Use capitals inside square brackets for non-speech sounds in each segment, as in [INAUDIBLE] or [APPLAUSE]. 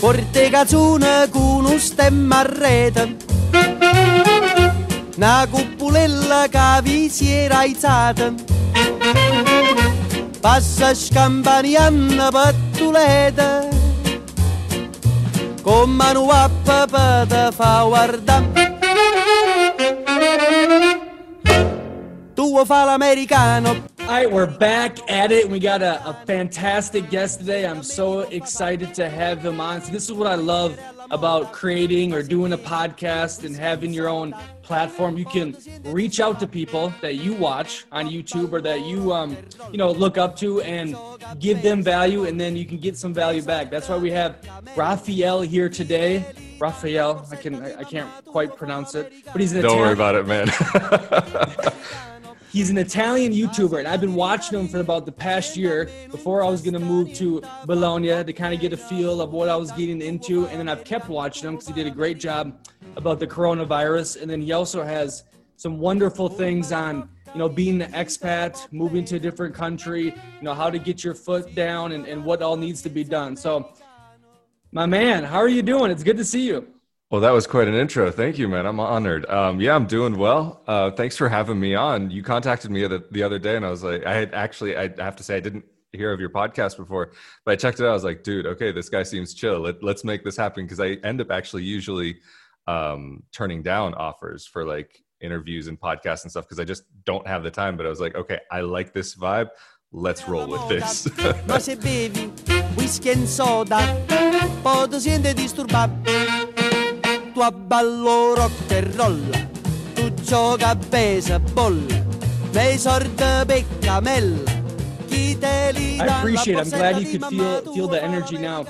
Corte cazzone con un stemma a rete. Una cupulella che vi si era aizzata. Passa scampanianna pattuleta. Con mano a papà te fa guardare. Tu fa l'americano. All right, we're back at it. We got a, a, fantastic guest today. I'm so excited to have him on. So this is what I love about creating or doing a podcast and having your own platform. You can reach out to people that you watch on YouTube or that you um, you know look up to and give them value, and then you can get some value back. That's why we have Rafael here today. Rafael, I can I, I can't quite pronounce it, but he's an Don't Italian- worry about it, man. [LAUGHS] [LAUGHS] He's an Italian YouTuber, and I've been watching him for about the past year before I was going to move to Bologna to kind of get a feel of what I was getting into. And then I've kept watching him because he did a great job about the coronavirus. And then he also has some wonderful things on, you know, being an expat, moving to a different country, you know, how to get your foot down and, and what all needs to be done. So, my man, how are you doing? It's good to see you. Well, that was quite an intro. Thank you, man. I'm honored. Um, yeah, I'm doing well. Uh, thanks for having me on. You contacted me the, the other day, and I was like, I had actually, I have to say, I didn't hear of your podcast before, but I checked it out. I was like, dude, okay, this guy seems chill. Let, let's make this happen because I end up actually usually um, turning down offers for like interviews and podcasts and stuff because I just don't have the time. But I was like, okay, I like this vibe. Let's roll with this. Ma se bevi whisky and soda, poi ti senti Tu abballo rock roll, tu gioca a baseball, sorda peccamella. Chi te li I appreciate it. I'm glad you could feel feel the energy now.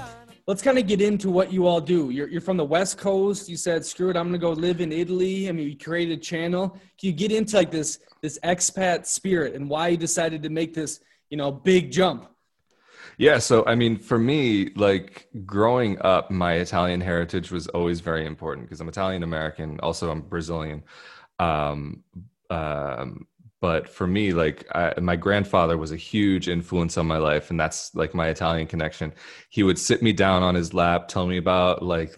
Let's kind of get into what you all do. You're, you're from the West Coast. You said, "Screw it, I'm gonna go live in Italy." I mean, you created a channel. Can you get into like this this expat spirit and why you decided to make this you know big jump? Yeah, so I mean, for me, like growing up, my Italian heritage was always very important because I'm Italian American. Also, I'm Brazilian. Um, um, but for me, like I, my grandfather was a huge influence on my life, and that's like my Italian connection. He would sit me down on his lap, tell me about like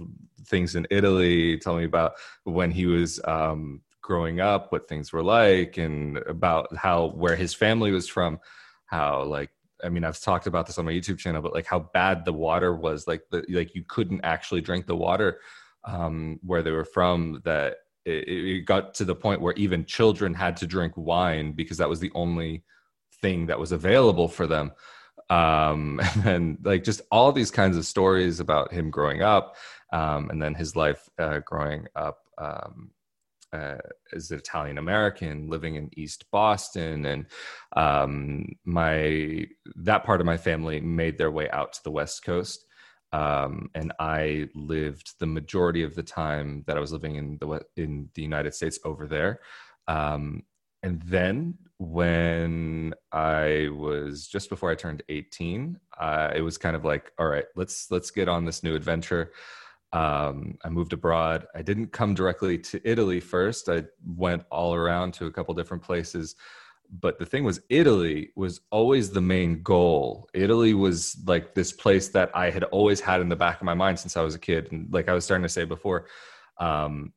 things in Italy, tell me about when he was um, growing up, what things were like, and about how where his family was from, how like I mean, I've talked about this on my YouTube channel, but like how bad the water was, like the like you couldn't actually drink the water um, where they were from. That it, it got to the point where even children had to drink wine because that was the only thing that was available for them. Um, [LAUGHS] and like just all these kinds of stories about him growing up, um, and then his life uh, growing up um, uh, as an Italian American living in East Boston, and um, my that part of my family made their way out to the West Coast, um, and I lived the majority of the time that I was living in the in the United States over there. Um, and then when I was just before I turned 18, uh, it was kind of like, all right, let's let's get on this new adventure um, I moved abroad. I didn't come directly to Italy first. I went all around to a couple different places. But the thing was, Italy was always the main goal. Italy was like this place that I had always had in the back of my mind since I was a kid. And like I was starting to say before, um,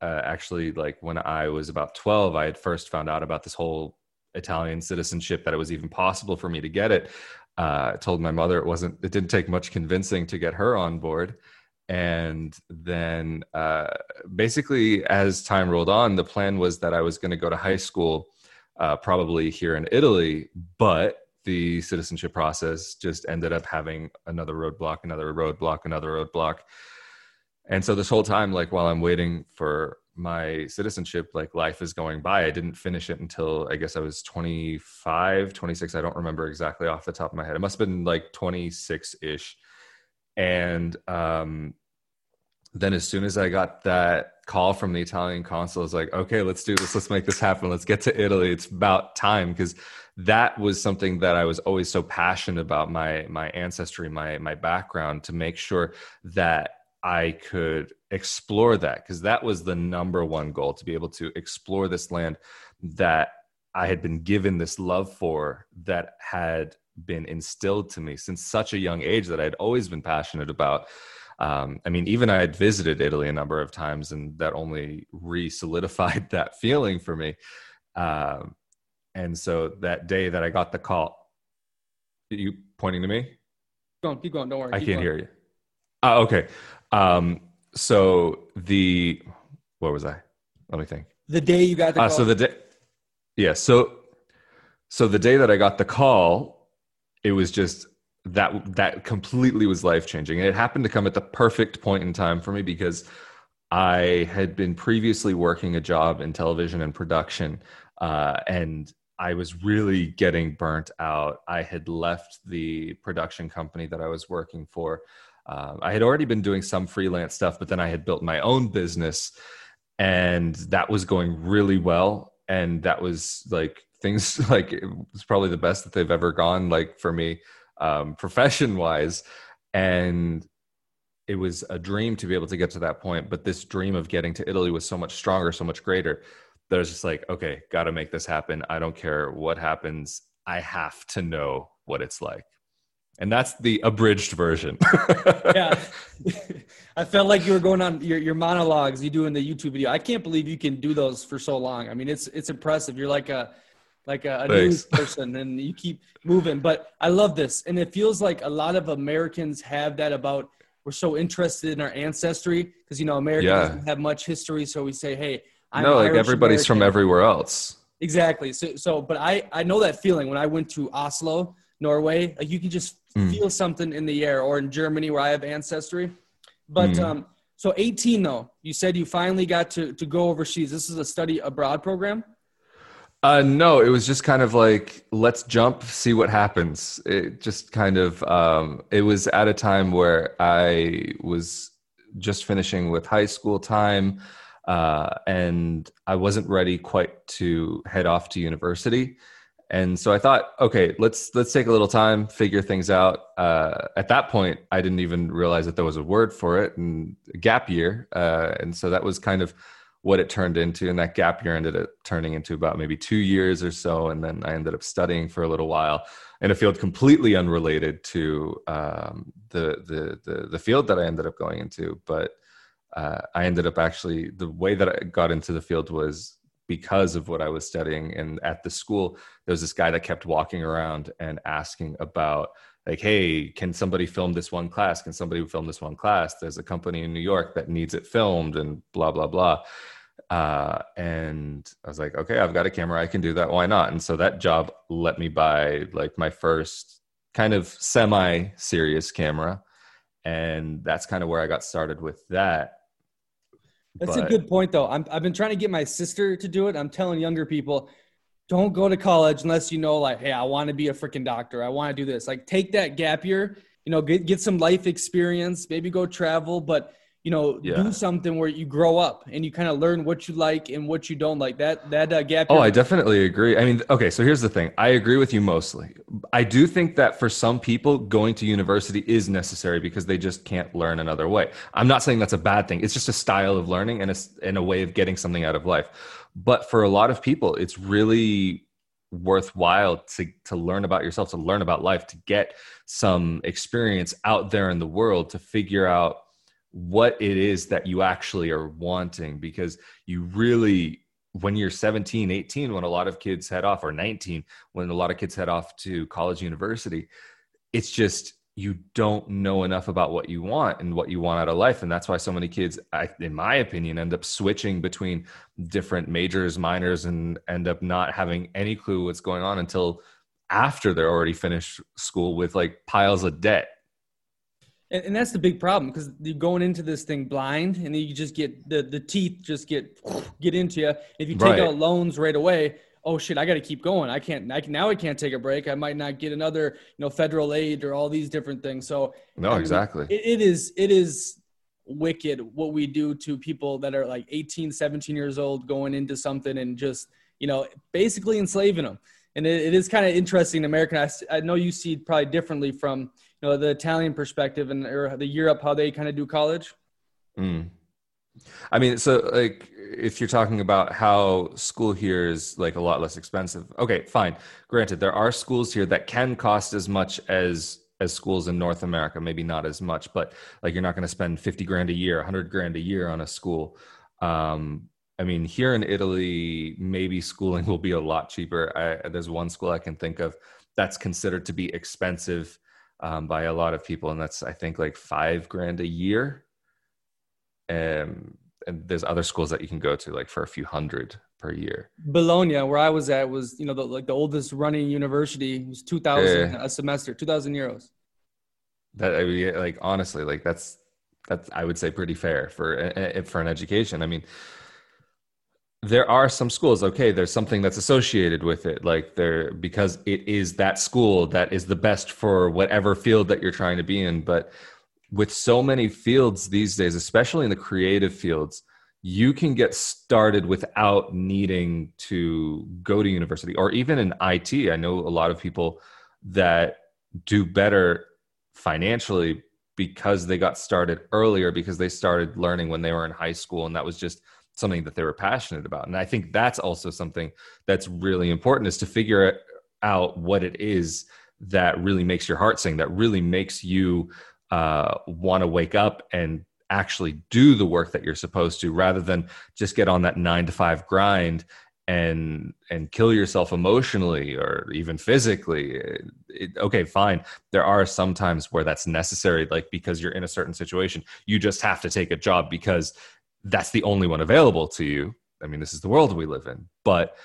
uh, actually, like when I was about 12, I had first found out about this whole Italian citizenship, that it was even possible for me to get it. Uh, I told my mother it wasn't, it didn't take much convincing to get her on board and then uh, basically as time rolled on the plan was that i was going to go to high school uh, probably here in italy but the citizenship process just ended up having another roadblock another roadblock another roadblock. And so this whole time like while i'm waiting for my citizenship like life is going by. I didn't finish it until i guess i was 25 26 i don't remember exactly off the top of my head. It must have been like 26ish and um, then as soon as I got that call from the Italian consul, I was like, okay, let's do this. Let's make this happen. Let's get to Italy. It's about time because that was something that I was always so passionate about my my ancestry, my my background, to make sure that I could explore that because that was the number one goal to be able to explore this land that I had been given this love for that had been instilled to me since such a young age that I'd always been passionate about. Um, I mean, even I had visited Italy a number of times, and that only re-solidified [LAUGHS] that feeling for me. Um, and so that day that I got the call, you pointing to me? Keep going, keep going. Don't worry. I can't going. hear you. Oh, okay. Um, so the where was I? Let me think. The day you got the uh, call. So the day, yeah. So so the day that I got the call, it was just that that completely was life changing, and it happened to come at the perfect point in time for me because I had been previously working a job in television and production, uh, and I was really getting burnt out. I had left the production company that I was working for. Uh, I had already been doing some freelance stuff, but then I had built my own business, and that was going really well. And that was like things [LAUGHS] like it was probably the best that they've ever gone like for me um, profession wise and it was a dream to be able to get to that point but this dream of getting to italy was so much stronger so much greater that i was just like okay got to make this happen. I don't care what happens. I have to know what it's like. And that's the abridged version. [LAUGHS] Yeah. [LAUGHS] I felt like you were going on your, your monologues you do in the youtube video. I can't believe you can do those for so long. I mean it's it's impressive. You're like a like a, a news [LAUGHS] person and you keep moving. But i love this. And it feels like a lot of americans have that about we're so interested in our ancestry because you know america yeah. doesn't have much history. So we say hey I'm no like everybody's American. from everywhere else. Exactly. So so but i i know that feeling when i went to oslo norway like you can just mm. feel something in the air or in germany where i have ancestry. But mm. um so 18 though you said you finally got to to go overseas. This is a study abroad program uh, no, it was just kind of like let's jump, see what happens. It just kind of um, it was at a time where I was just finishing with high school time, uh, and I wasn't ready quite to head off to university. And so I thought, okay, let's let's take a little time, figure things out. Uh, at that point, I didn't even realize that there was a word for it, and gap year. Uh, and so that was kind of what it turned into and that gap year ended up turning into about maybe two years or so and then i ended up studying for a little while in a field completely unrelated to um, the, the, the the field that i ended up going into. But uh, i ended up actually the way that i got into the field was because of what i was studying. And at the school there was this guy that kept walking around and asking about like hey can somebody film this one class? Can somebody film this one class? There's a company in new york that needs it filmed and blah blah blah. Uh, and i was like okay i've got a camera i can do that why not? And so that job let me buy like my first kind of semi serious camera and that's kind of where i got started with that. That's but, a good point though. I have been trying to get my sister to do it. I'm telling younger people don't go to college unless you know like hey i want to be a freaking doctor. I want to do this. Like take that gap year you know get, get some life experience maybe go travel but you know yeah. do something where you grow up and you kind of learn what you like and what you don't like. That that uh, gap oh i definitely agree. I mean okay so here's the thing. I agree with you mostly. I do think that for some people going to university is necessary because they just can't learn another way. I'm not saying that's a bad thing. It's just a style of learning and a, and a way of getting something out of life but for a lot of people it's really worthwhile to to learn about yourself to learn about life to get some experience out there in the world to figure out what it is that you actually are wanting. Because you really when you're 17 18 when a lot of kids head off or 19 when a lot of kids head off to college university it's just you don't know enough about what you want and what you want out of life. And that's why so many kids I, in my opinion end up switching between different majors minors and end up not having any clue what's going on until after they're already finished school with like piles of debt. And, and that's the big problem because you're going into this thing blind and you just get the, the teeth just get get into you if you take right. out loans right away oh shit, I got to keep going. I can't, I can, now I can't take a break. I might not get another, you know, federal aid or all these different things. So no, I mean, exactly. It, it is, it is wicked what we do to people that are like 18, 17 years old going into something and just, you know, basically enslaving them. And it, it is kind of interesting. American, I, I know you see probably differently from, you know, the Italian perspective and or the Europe, how they kind of do college. Mm. I mean, so like if you're talking about how school here is like a lot less expensive, okay, fine. Granted, there are schools here that can cost as much as as schools in North America, maybe not as much, but like you're not going to spend 50 grand a year, 100 grand a year on a school. Um, I mean, here in Italy, maybe schooling [LAUGHS] will be a lot cheaper. I, there's one school I can think of that's considered to be expensive um, by a lot of people, and that's I think like five grand a year. Um, and there's other schools that you can go to like for a few hundred per year. Bologna, where I was at, was you know the, like the oldest running university. It was two thousand a semester, two thousand euros. That I mean, like honestly, like that's that's I would say pretty fair for eh, eh, for an education. I mean, there are some schools. Okay, there's something that's associated with it, like there because it is that school that is the best for whatever field that you're trying to be in. But with so many fields these days, especially in the creative fields you can get started without needing to go to university or even in IT. I know a lot of people that do better financially because they got started earlier because they started learning when they were in high school and that was just something that they were passionate about. And I think that's also something that's really important is to figure out what it is that really makes your heart sing, that really makes you uh, want to wake up and actually do the work that you're supposed to rather than just get on that nine to five grind and and kill yourself emotionally or even physically. It, okay fine. There are some times where that's necessary like because you're in a certain situation you just have to take a job because that's the only one available to you. I mean this is the world we live in but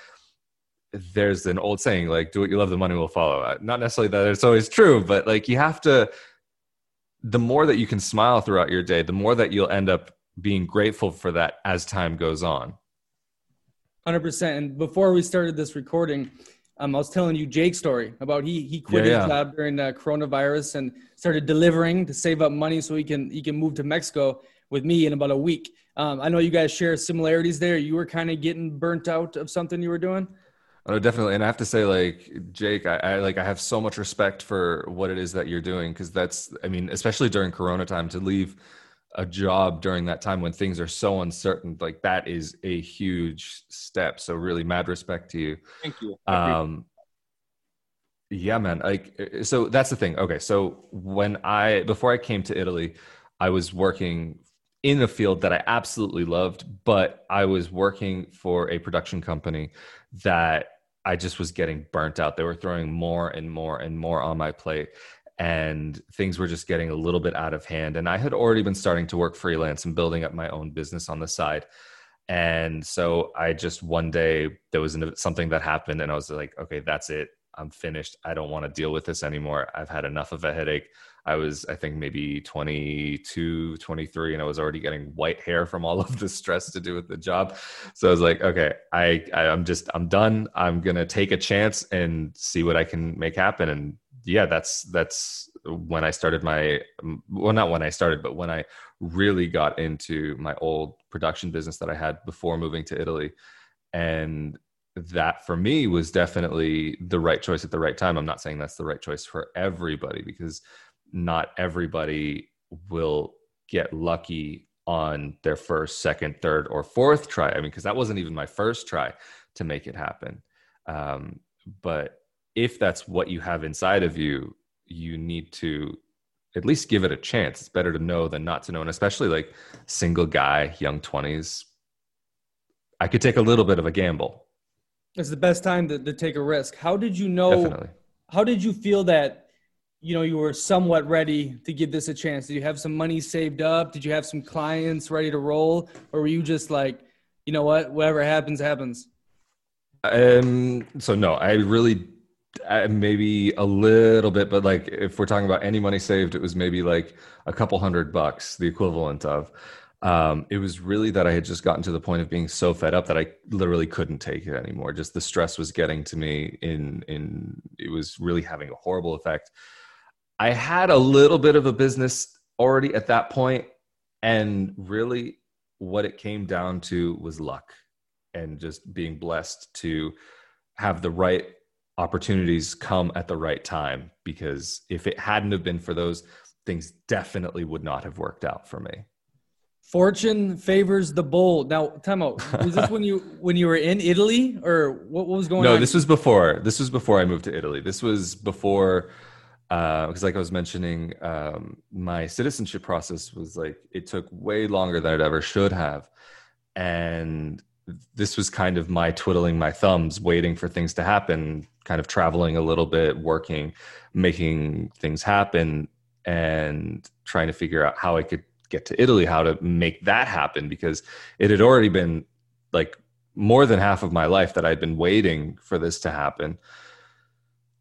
there's an old saying like do what you love the money will follow. Not necessarily that it's always true but like you have to the more that you can smile throughout your day, the more that you'll end up being grateful for that as time goes on. 100%. And before we started this recording, um, I was telling you Jake's story about he he quit yeah, his yeah. job during the coronavirus and started delivering to save up money so he can he can move to Mexico with me in about a week. Um, I know you guys share similarities there. You were kind of getting burnt out of something you were doing. Oh, definitely. And I have to say, like Jake, I, I like I have so much respect for what it is that you're doing because that's, I mean, especially during Corona time, to leave a job during that time when things are so uncertain, like that is a huge step. So really, mad respect to you. Thank you. Um, yeah, man. Like, so that's the thing. Okay, so when I before I came to Italy, I was working in a field that I absolutely loved, but I was working for a production company that I just was getting burnt out. They were throwing more and more and more on my plate and things were just getting a little bit out of hand and I had already been starting to work freelance and building up my own business on the side. And so I just one day there was something that happened and I was like, okay, that's it. I'm finished. I don't want to deal with this anymore. I've had enough of a headache. I was, I think, maybe 22, 23, and I was already getting white hair from all [LAUGHS] of the stress to do with the job. So I was like, okay, I, I I'm just, I'm done. I'm gonna take a chance and see what I can make happen. And yeah, that's that's when I started my, well, not when I started, but when I really got into my old production business that I had before moving to Italy, and that for me was definitely the right choice at the right time. I'm not saying that's the right choice for everybody because not everybody will get lucky on their first, second, third, or fourth try. I mean, because that wasn't even my first try to make it happen. Um, but if that's what you have inside of you, you need to at least give it a chance. It's better to know than not to know. And especially like single guy, young 20s, I could take a little bit of a gamble. It's the best time to, to take a risk. How did you know? Definitely. How did you feel that you know you were somewhat ready to give this a chance. Did you have some money saved up? Did you have some clients ready to roll? Or were you just like you know what? Whatever happens happens? Um so no i really I, maybe a little bit but like if we're talking about any money saved it was maybe like a couple hundred bucks the equivalent of. Um, it was really that I had just gotten to the point of being so fed up that I literally couldn't take it anymore. Just the stress was getting to me in in it was really having a horrible effect I had a little bit of a business already at that point, and really what it came down to was luck and just being blessed to have the right opportunities come at the right time because if it hadn't have been for those things definitely would not have worked out for me. Fortune favors the bold. Now time out. [LAUGHS] Was this when you when you were in italy or what, what was going no, on? no this was before. This was before i moved to italy. This was before because uh, like i was mentioning um, my citizenship process was like it took way longer than it ever should have. And this was kind of my twiddling my thumbs waiting for things to happen kind of traveling a little bit working making things happen and trying to figure out how i could get to italy how to make that happen because it had already been like more than half of my life that i'd been waiting for this to happen.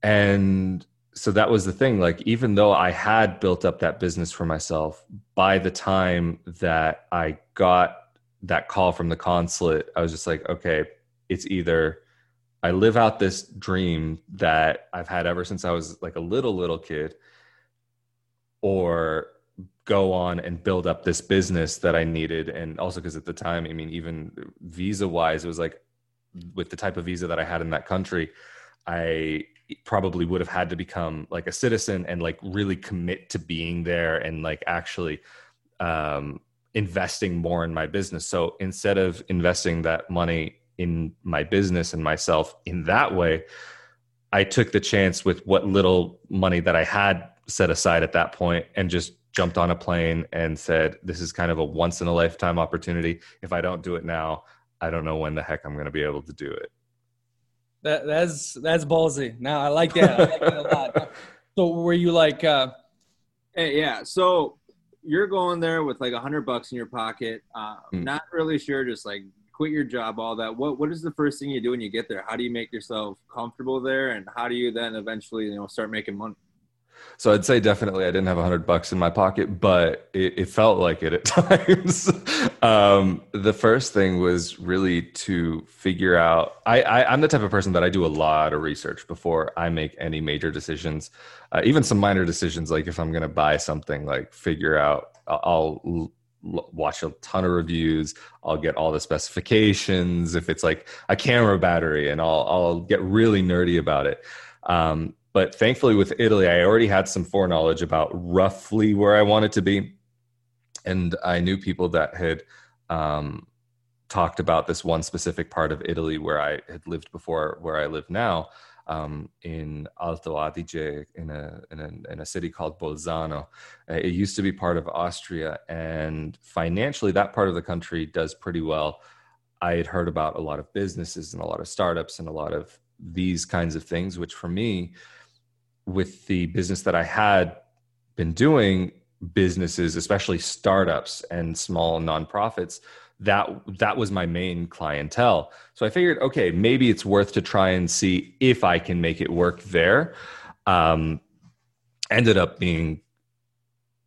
And so that was the thing like even though i had built up that business for myself by the time that i got that call from the consulate i was just like okay it's either i live out this dream that i've had ever since i was like a little little kid or go on and build up this business that i needed. And also because at the time i mean even visa wise it was like with the type of visa that i had in that country i probably would have had to become like a citizen and like really commit to being there and like actually um, investing more in my business. So instead of investing that money in my business and myself in that way, I took the chance with what little money that I had set aside at that point and just jumped on a plane and said, This is kind of a once in a lifetime opportunity. If I don't do it now, I don't know when the heck I'm going to be able to do it. That that's that's ballsy. Now I like that. I like that a lot. [LAUGHS] So were you like uh hey, yeah, so you're going there with like a hundred bucks in your pocket, uh, mm. not really sure, just like quit your job, all that. What what is the first thing you do when you get there? How do you make yourself comfortable there, and how do you then eventually you know start making money? So I'd say definitely I didn't have a hundred bucks in my pocket, but it, it felt like it at [LAUGHS] times. um, the first thing was really to figure out. I, I am the type of person that I do a lot of research before I make any major decisions, uh, even some minor decisions. Like if I'm going to buy something, like figure out. I'll, I'll watch a ton of reviews i'll get all the specifications if it's like a camera battery and i'll i'll get really nerdy about it um, but thankfully, with Italy, I already had some foreknowledge about roughly where I wanted to be. And I knew people that had um, talked about this one specific part of Italy where I had lived before, where I live now, um, in Alto Adige, in a, in a, in a city called Bolzano. Uh, it used to be part of Austria, and financially, that part of the country does pretty well. I had heard about a lot of businesses and a lot of startups and a lot of these kinds of things, which for me with the business that I had been doing, businesses, especially startups and small nonprofits, that that was my main clientele. So I figured, okay, maybe it's worth to try and see if I can make it work there. Um, ended up being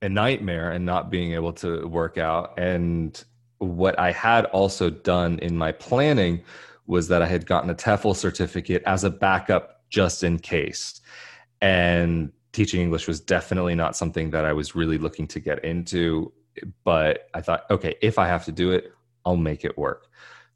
a nightmare and not being able to work out. And what I had also done in my planning was that I had gotten a TEFL certificate as a backup just in case and teaching English was definitely not something that I was really looking to get into. But I thought, okay, if I have to do it, I'll make it work.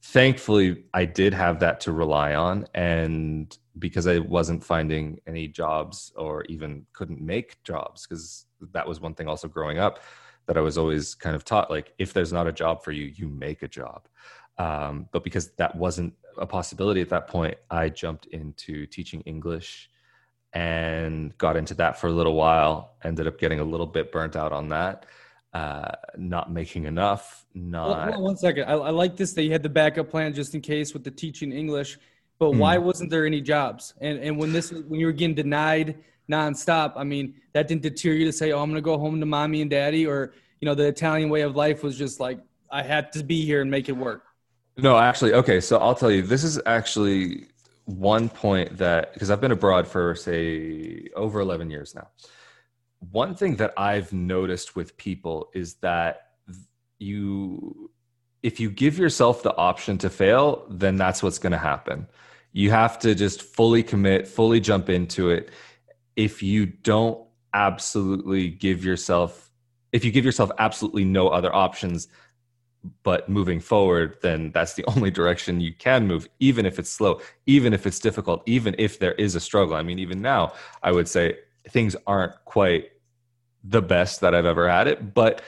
Thankfully, I did have that to rely on. And because I wasn't finding any jobs or even couldn't make jobs, because that was one thing also growing up that I was always kind of taught like, if there's not a job for you, you make a job. Um, but because that wasn't a possibility at that point, I jumped into teaching English and got into that for a little while. Ended up getting a little bit burnt out on that. Uh, not making enough. Not well, one second. I, I, like this that you had the backup plan just in case with the teaching English. But mm. why wasn't there any jobs? And and when this when you were getting denied nonstop, I mean that didn't deter you to say, "Oh, I'm going to go home to mommy and daddy," or you know the Italian way of life was just like I had to be here and make it work. No, actually, okay. So I'll tell you, this is actually one point that because I've been abroad for say over 11 years now. One thing that I've noticed with people is that you if you give yourself the option to fail, then that's what's going to happen. You have to just fully commit, fully jump into it. If you don't absolutely give yourself if you give yourself absolutely no other options, but moving forward then that's the [LAUGHS] only direction you can move even if it's slow even if it's difficult even if there is a struggle i mean even now i would say things aren't quite the best that i've ever had it but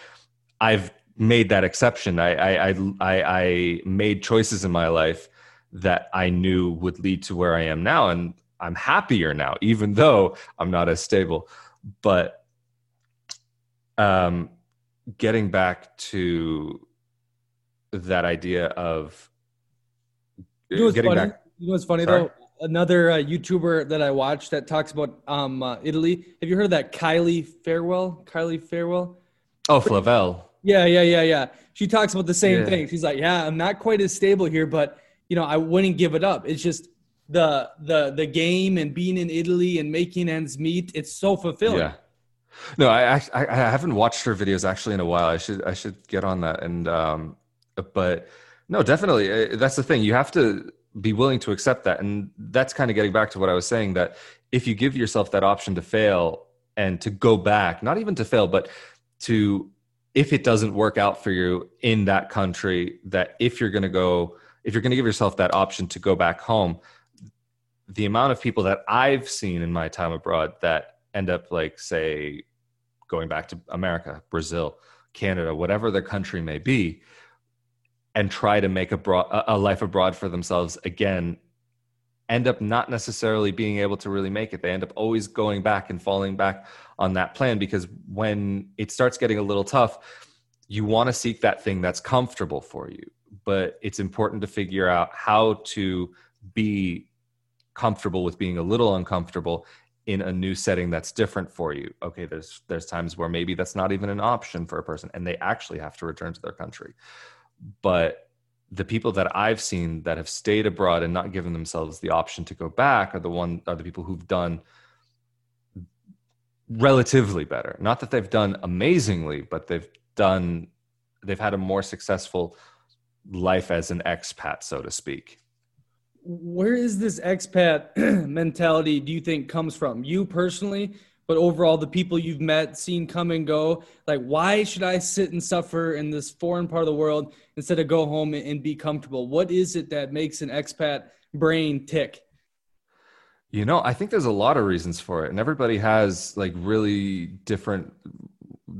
i've made that exception i i i, I made choices in my life that i knew would lead to where i am now and I'm happier now, even [LAUGHS] though I'm not as stable. But um, getting back to that idea of You know getting funny? back. You know what's funny Sorry? though? Another uh, YouTuber that I watched that talks about um, uh, Italy. Have you heard of that Kylie Farewell? Kylie Farewell? Oh, Flavell. Yeah, yeah, yeah, yeah. She talks about the same Yeah. thing. She's like, "Yeah, I'm not quite as stable here, but you know, I wouldn't give it up. It's just the the the game and being in Italy and making ends meet. It's so fulfilling. Yeah. No, I, I I haven't watched her videos actually in a while. I should I should get on that. And um, but no, definitely uh, that's the thing. You have to be willing to accept that, and that's kind of getting back to what I was saying. That if you give yourself that option to fail and to go back, not even to fail, but to if it doesn't work out for you in that country, that if you're going to go, if you're going to give yourself that option to go back home, the amount of people that I've seen in my time abroad that end up like say going back to America, Brazil, Canada, whatever their country may be, and try to make a, a life abroad for themselves again, end up not necessarily being able to really make it. They end up always going back and falling back on that plan because when it starts getting a little tough, you want to seek that thing that's comfortable for you. But it's important to figure out how to be comfortable with being a little uncomfortable in a new setting that's different for you. Okay, there's there's times where maybe that's not even an option for a person and they actually have to return to their country. But the people that I've seen that have stayed abroad and not given themselves the option to go back are the one are the people who've done relatively better. Not that they've done amazingly, but they've done they've had a more successful life as an expat, so to speak. Where is this expat [CLEARS THROAT] mentality do you think comes from? You personally, but overall the people you've met, seen come and go. Like, why should I sit and suffer in this foreign part of the world instead of go home and be comfortable? What is it that makes an expat brain tick? You know, I think there's a lot of reasons for it, and everybody has like really different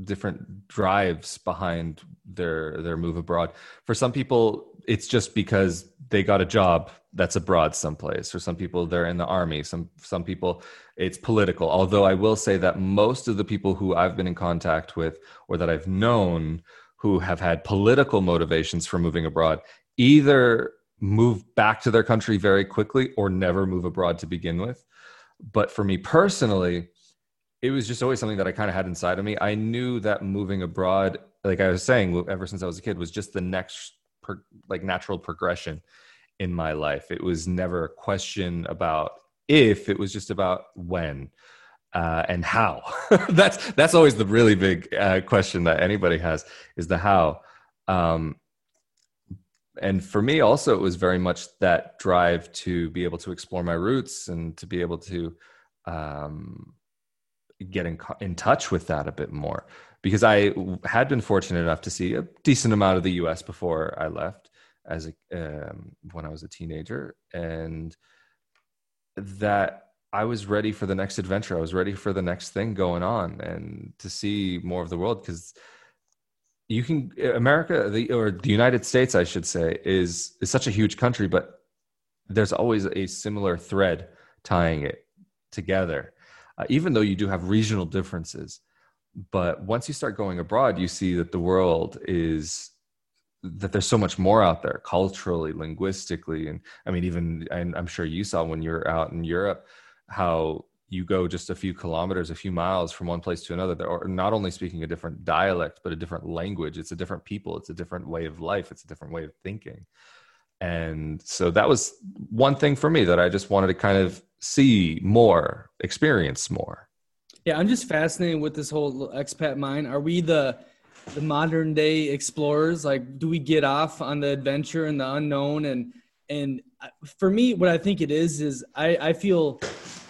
different drives behind their their move abroad. For some people, it's just because they got a job that's abroad someplace. For some people, they're in the army. Some some people, it's political. Although I will say that most of the people who I've been in contact with or that I've known who have had political motivations for moving abroad either move back to their country very quickly or never move abroad to begin with. But for me personally, it was just always something that I kind of had inside of me. I knew that moving abroad, like I was saying, ever since I was a kid, was just the next pro- like natural progression in my life. It was never a question about if; it was just about when uh, and how. [LAUGHS] that's that's always the really big uh, question that anybody has is the how. Um, and for me, also, it was very much that drive to be able to explore my roots and to be able to um, get in, in touch with that a bit more because I had been fortunate enough to see a decent amount of the U.S. before I left as a um, when I was a teenager, and that I was ready for the next adventure. I was ready for the next thing going on, and to see more of the world because you can America the or the United States, I should say, is is such a huge country, but there's always a similar thread tying it together uh, even though you do have regional differences. But once you start going abroad, you see that the world is that there's so much more out there culturally, linguistically, and I mean, even I'm sure you saw when you're out in Europe how you go just a few kilometers, a few miles from one place to another. They're not only speaking a different dialect, but a different language. It's a different people. It's a different way of life. It's a different way of thinking. And so that was one thing for me that I just wanted to kind of see more, experience more. Yeah, I'm just fascinated with this whole expat mind. Are we the the modern day explorers? Like, do we get off on the adventure and the unknown? And and for me, what I think it is is I, I feel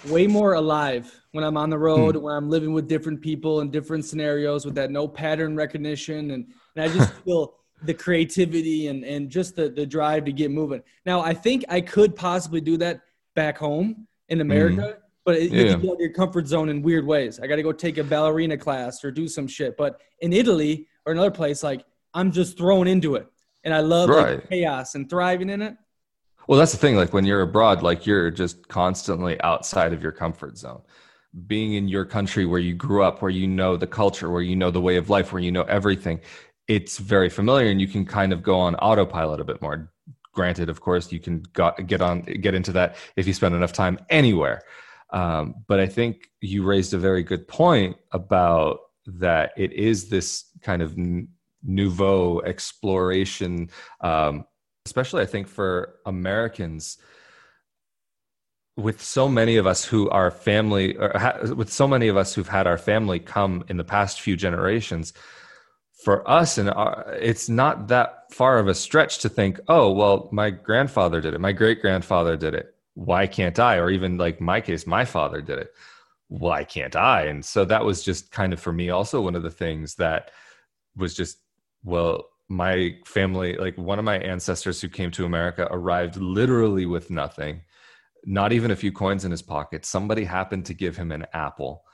way more alive when I'm on the hmm. road, when I'm living with different people in different scenarios with that no pattern recognition, and and I just [LAUGHS] feel the creativity and and just the the drive to get moving. Now, I think I could possibly do that back home in hmm. America. But it, you Yeah. can get out of your comfort zone in weird ways. I got to go take a ballerina class or do some shit. But in Italy or another place, like I'm just thrown into it, and I love like, chaos and thriving in it. Well, that's the thing. Like when you're abroad, like you're just constantly outside of your comfort zone. Being in your country where you grew up, where you know the culture, where you know the way of life, where you know everything, it's very familiar and you can kind of go on autopilot a bit more. Granted, of course, you can got, get on get into that if you spend enough time anywhere. Um, but I think you raised a very good point about that it is this kind of nouveau exploration um, especially I think for Americans, with so many of us who are family, or ha- with so many of us who've had our family come in the past few generations, for us and it's not that far of a stretch to think, oh, well, my grandfather did it, my great grandfather did it. Why can't I? Or even like my case, my father did it. Why can't I? And so that was just kind of for me also one of the things that was just, well, my family, like one of my ancestors who came to America, arrived literally with nothing, not even a few coins in his pocket. Somebody happened to give him an apple.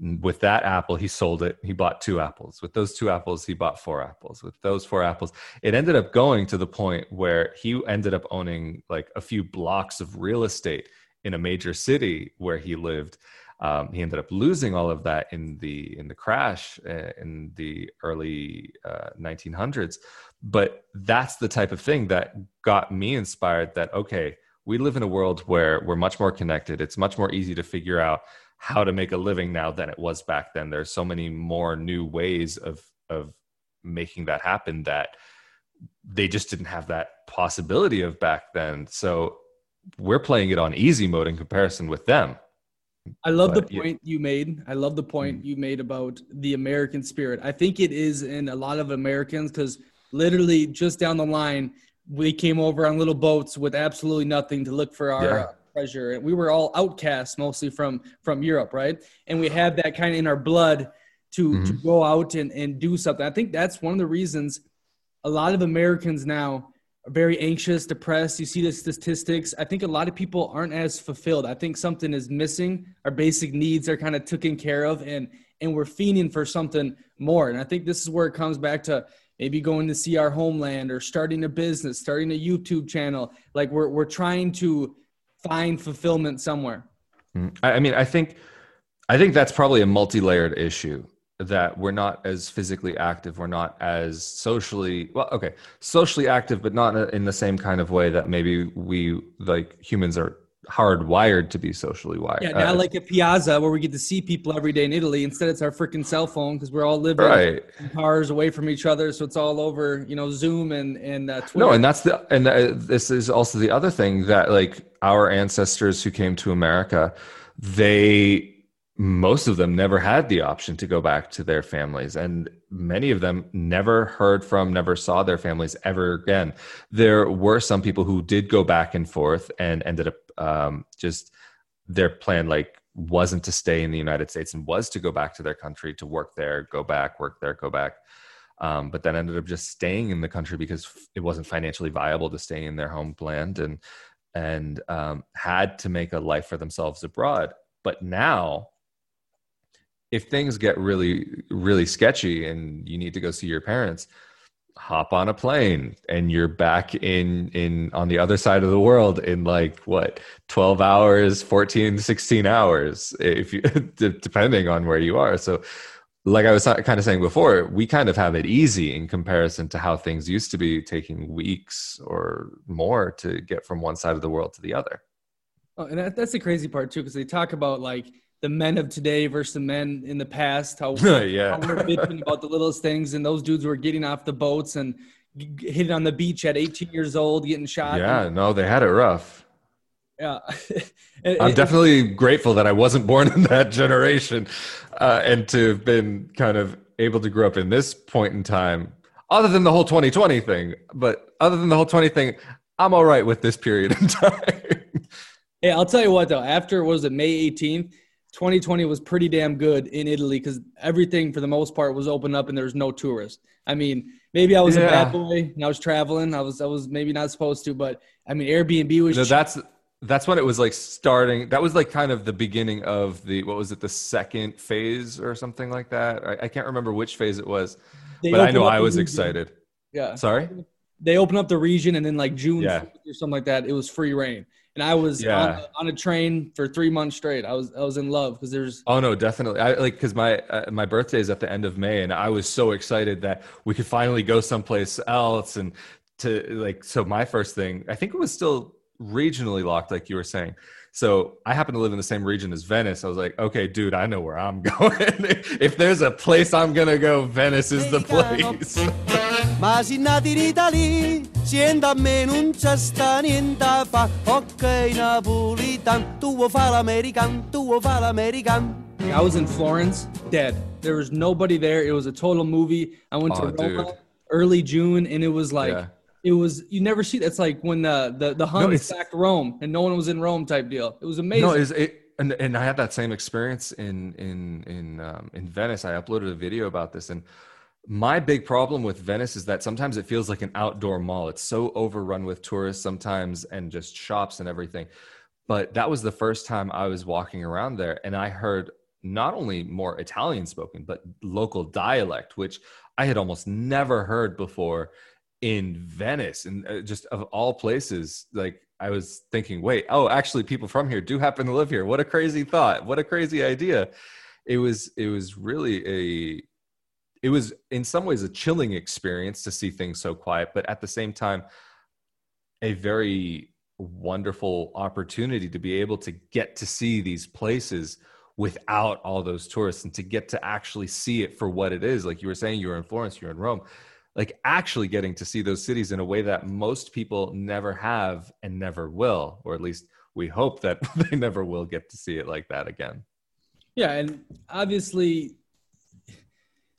With that apple, he sold it. He bought two apples. With those two apples, he bought four apples. With those four apples, it ended up going to the point where he ended up owning like a few blocks of real estate in a major city where he lived um, he ended up losing all of that in the in the crash uh, in the early uh, 1900s. But that's the type of thing that got me inspired. That okay, we live in a world where we're much more connected. It's much more easy to figure out how to make a living now than it was back then. There's so many more new ways of of making that happen that they just didn't have that possibility of back then. So we're playing it on easy mode in comparison with them. I love but, the point yeah. you made. I love the point mm-hmm. you made about the American spirit. I think it is in a lot of Americans because literally just down the line, we came over on little boats with absolutely nothing to look for our yeah. Treasure, and we were all outcasts mostly from from Europe, right? And we have that kind of in our blood to mm-hmm. to go out and and do something. I think that's one of the reasons a lot of Americans now are very anxious, depressed. You see the statistics. I think a lot of people aren't as fulfilled. I think something is missing. Our basic needs are kind of taken care of, and and we're fiending for something more. And I think this is where it comes back to maybe going to see our homeland or starting a business, starting a YouTube channel. Like we're we're trying to find fulfillment somewhere. Mm. I mean, I think I think that's probably a multi-layered issue that we're not as physically active we're not as socially well okay socially active but not in the same kind of way that maybe we like humans are hardwired to be socially wired yeah not uh, like a piazza where we get to see people every day in italy instead it's our freaking cell phone because we're all living right. cars away from each other so it's all over you know zoom and and uh, Twitter. no and that's the and uh, this is also the other thing that like our ancestors who came to america they most of them never had the option to go back to their families and many of them never heard from never saw their families ever again there were some people who did go back and forth and ended up um, just their plan like wasn't to stay in the united states and was to go back to their country to work there go back work there go back um, but then ended up just staying in the country because it wasn't financially viable to stay in their homeland and and um, had to make a life for themselves abroad. But now if things get really really sketchy and you need to go see your parents hop on a plane and you're back in in on the other side of the world in like what 12 hours 14 16 hours if you [LAUGHS] depending on where you are. So like i was kind of saying before we kind of have it easy in comparison to how things used to be taking weeks or more to get from one side of the world to the other. Oh, and that's the crazy part too because they talk about like the men of today versus the men in the past. How, [LAUGHS] yeah. how we're bitching about the littlest things, and those dudes were getting off the boats and hitting on the beach at 18 years old, getting shot. Yeah, and, no, they had it rough. Yeah, [LAUGHS] I'm definitely grateful that I wasn't born in that generation, uh, and to have been kind of able to grow up in this point in time. Other than the whole 2020 thing, but other than the whole 20 thing, I'm all right with this period in [LAUGHS] time. hey, I'll tell you what though. After was it May 18th? 2020 was pretty damn good in Italy because everything for the most part was open up and there was no tourists. I mean, maybe I was yeah. a bad boy and I was traveling. I was I was maybe not supposed to, but I mean, Airbnb was. No, that's that's when it was like starting. That was like kind of the beginning of the what was it, the second phase or something like that. I, I can't remember which phase it was, they but I know I was excited. Yeah. Sorry. they open up the region and then like June Yeah. or something like that, it was free rein. And I was Yeah. on, on a train for three months straight. I was I was in love because there's Oh no, definitely. I like because my uh, my birthday is at the end of May, and I was so excited that we could finally go someplace else. And to like, so my first thing, I think it was still regionally locked, like you were saying. So I happen to live in the same region as Venice. I was like, okay, dude, I know where I'm [LAUGHS] going. if there's a place I'm gonna go, Venice is the place. [LAUGHS] Ma si nati in Italia, sienta a me non c'è sta niente fa. Ok, Napolitan, tu vuoi fa l'American, tu vuoi fa l'American. I was in Florence, dead. There was nobody there. It was a total movie. I went Oh, to Roma dude. early June, and it was like Yeah. It was you never see. It's like when the the the Huns it's- sacked Rome and no one was in Rome type deal. It was amazing. No, is it? And, and I had that same experience in in in um, in Venice. I uploaded a video about this, and my big problem with Venice is that sometimes it feels like an outdoor mall. It's so overrun with tourists sometimes, and just shops and everything. But that was the first time I was walking around there, and I heard not only more Italian spoken, but local dialect, which I had almost never heard before in Venice, and uh, just of all places, like I was thinking, wait, oh, actually, people from here do happen to live here. What a crazy thought! What a crazy idea! It was, it was really a, it was in some ways a chilling experience to see things so quiet, but at the same time, a very wonderful opportunity to be able to get to see these places without all those tourists and to get to actually see it for what it is. Like you were saying, you were in Florence, you're in Rome like actually getting to see those cities in a way that most people never have and never will or at least we hope that [LAUGHS] they never will get to see it like that again Yeah, and obviously,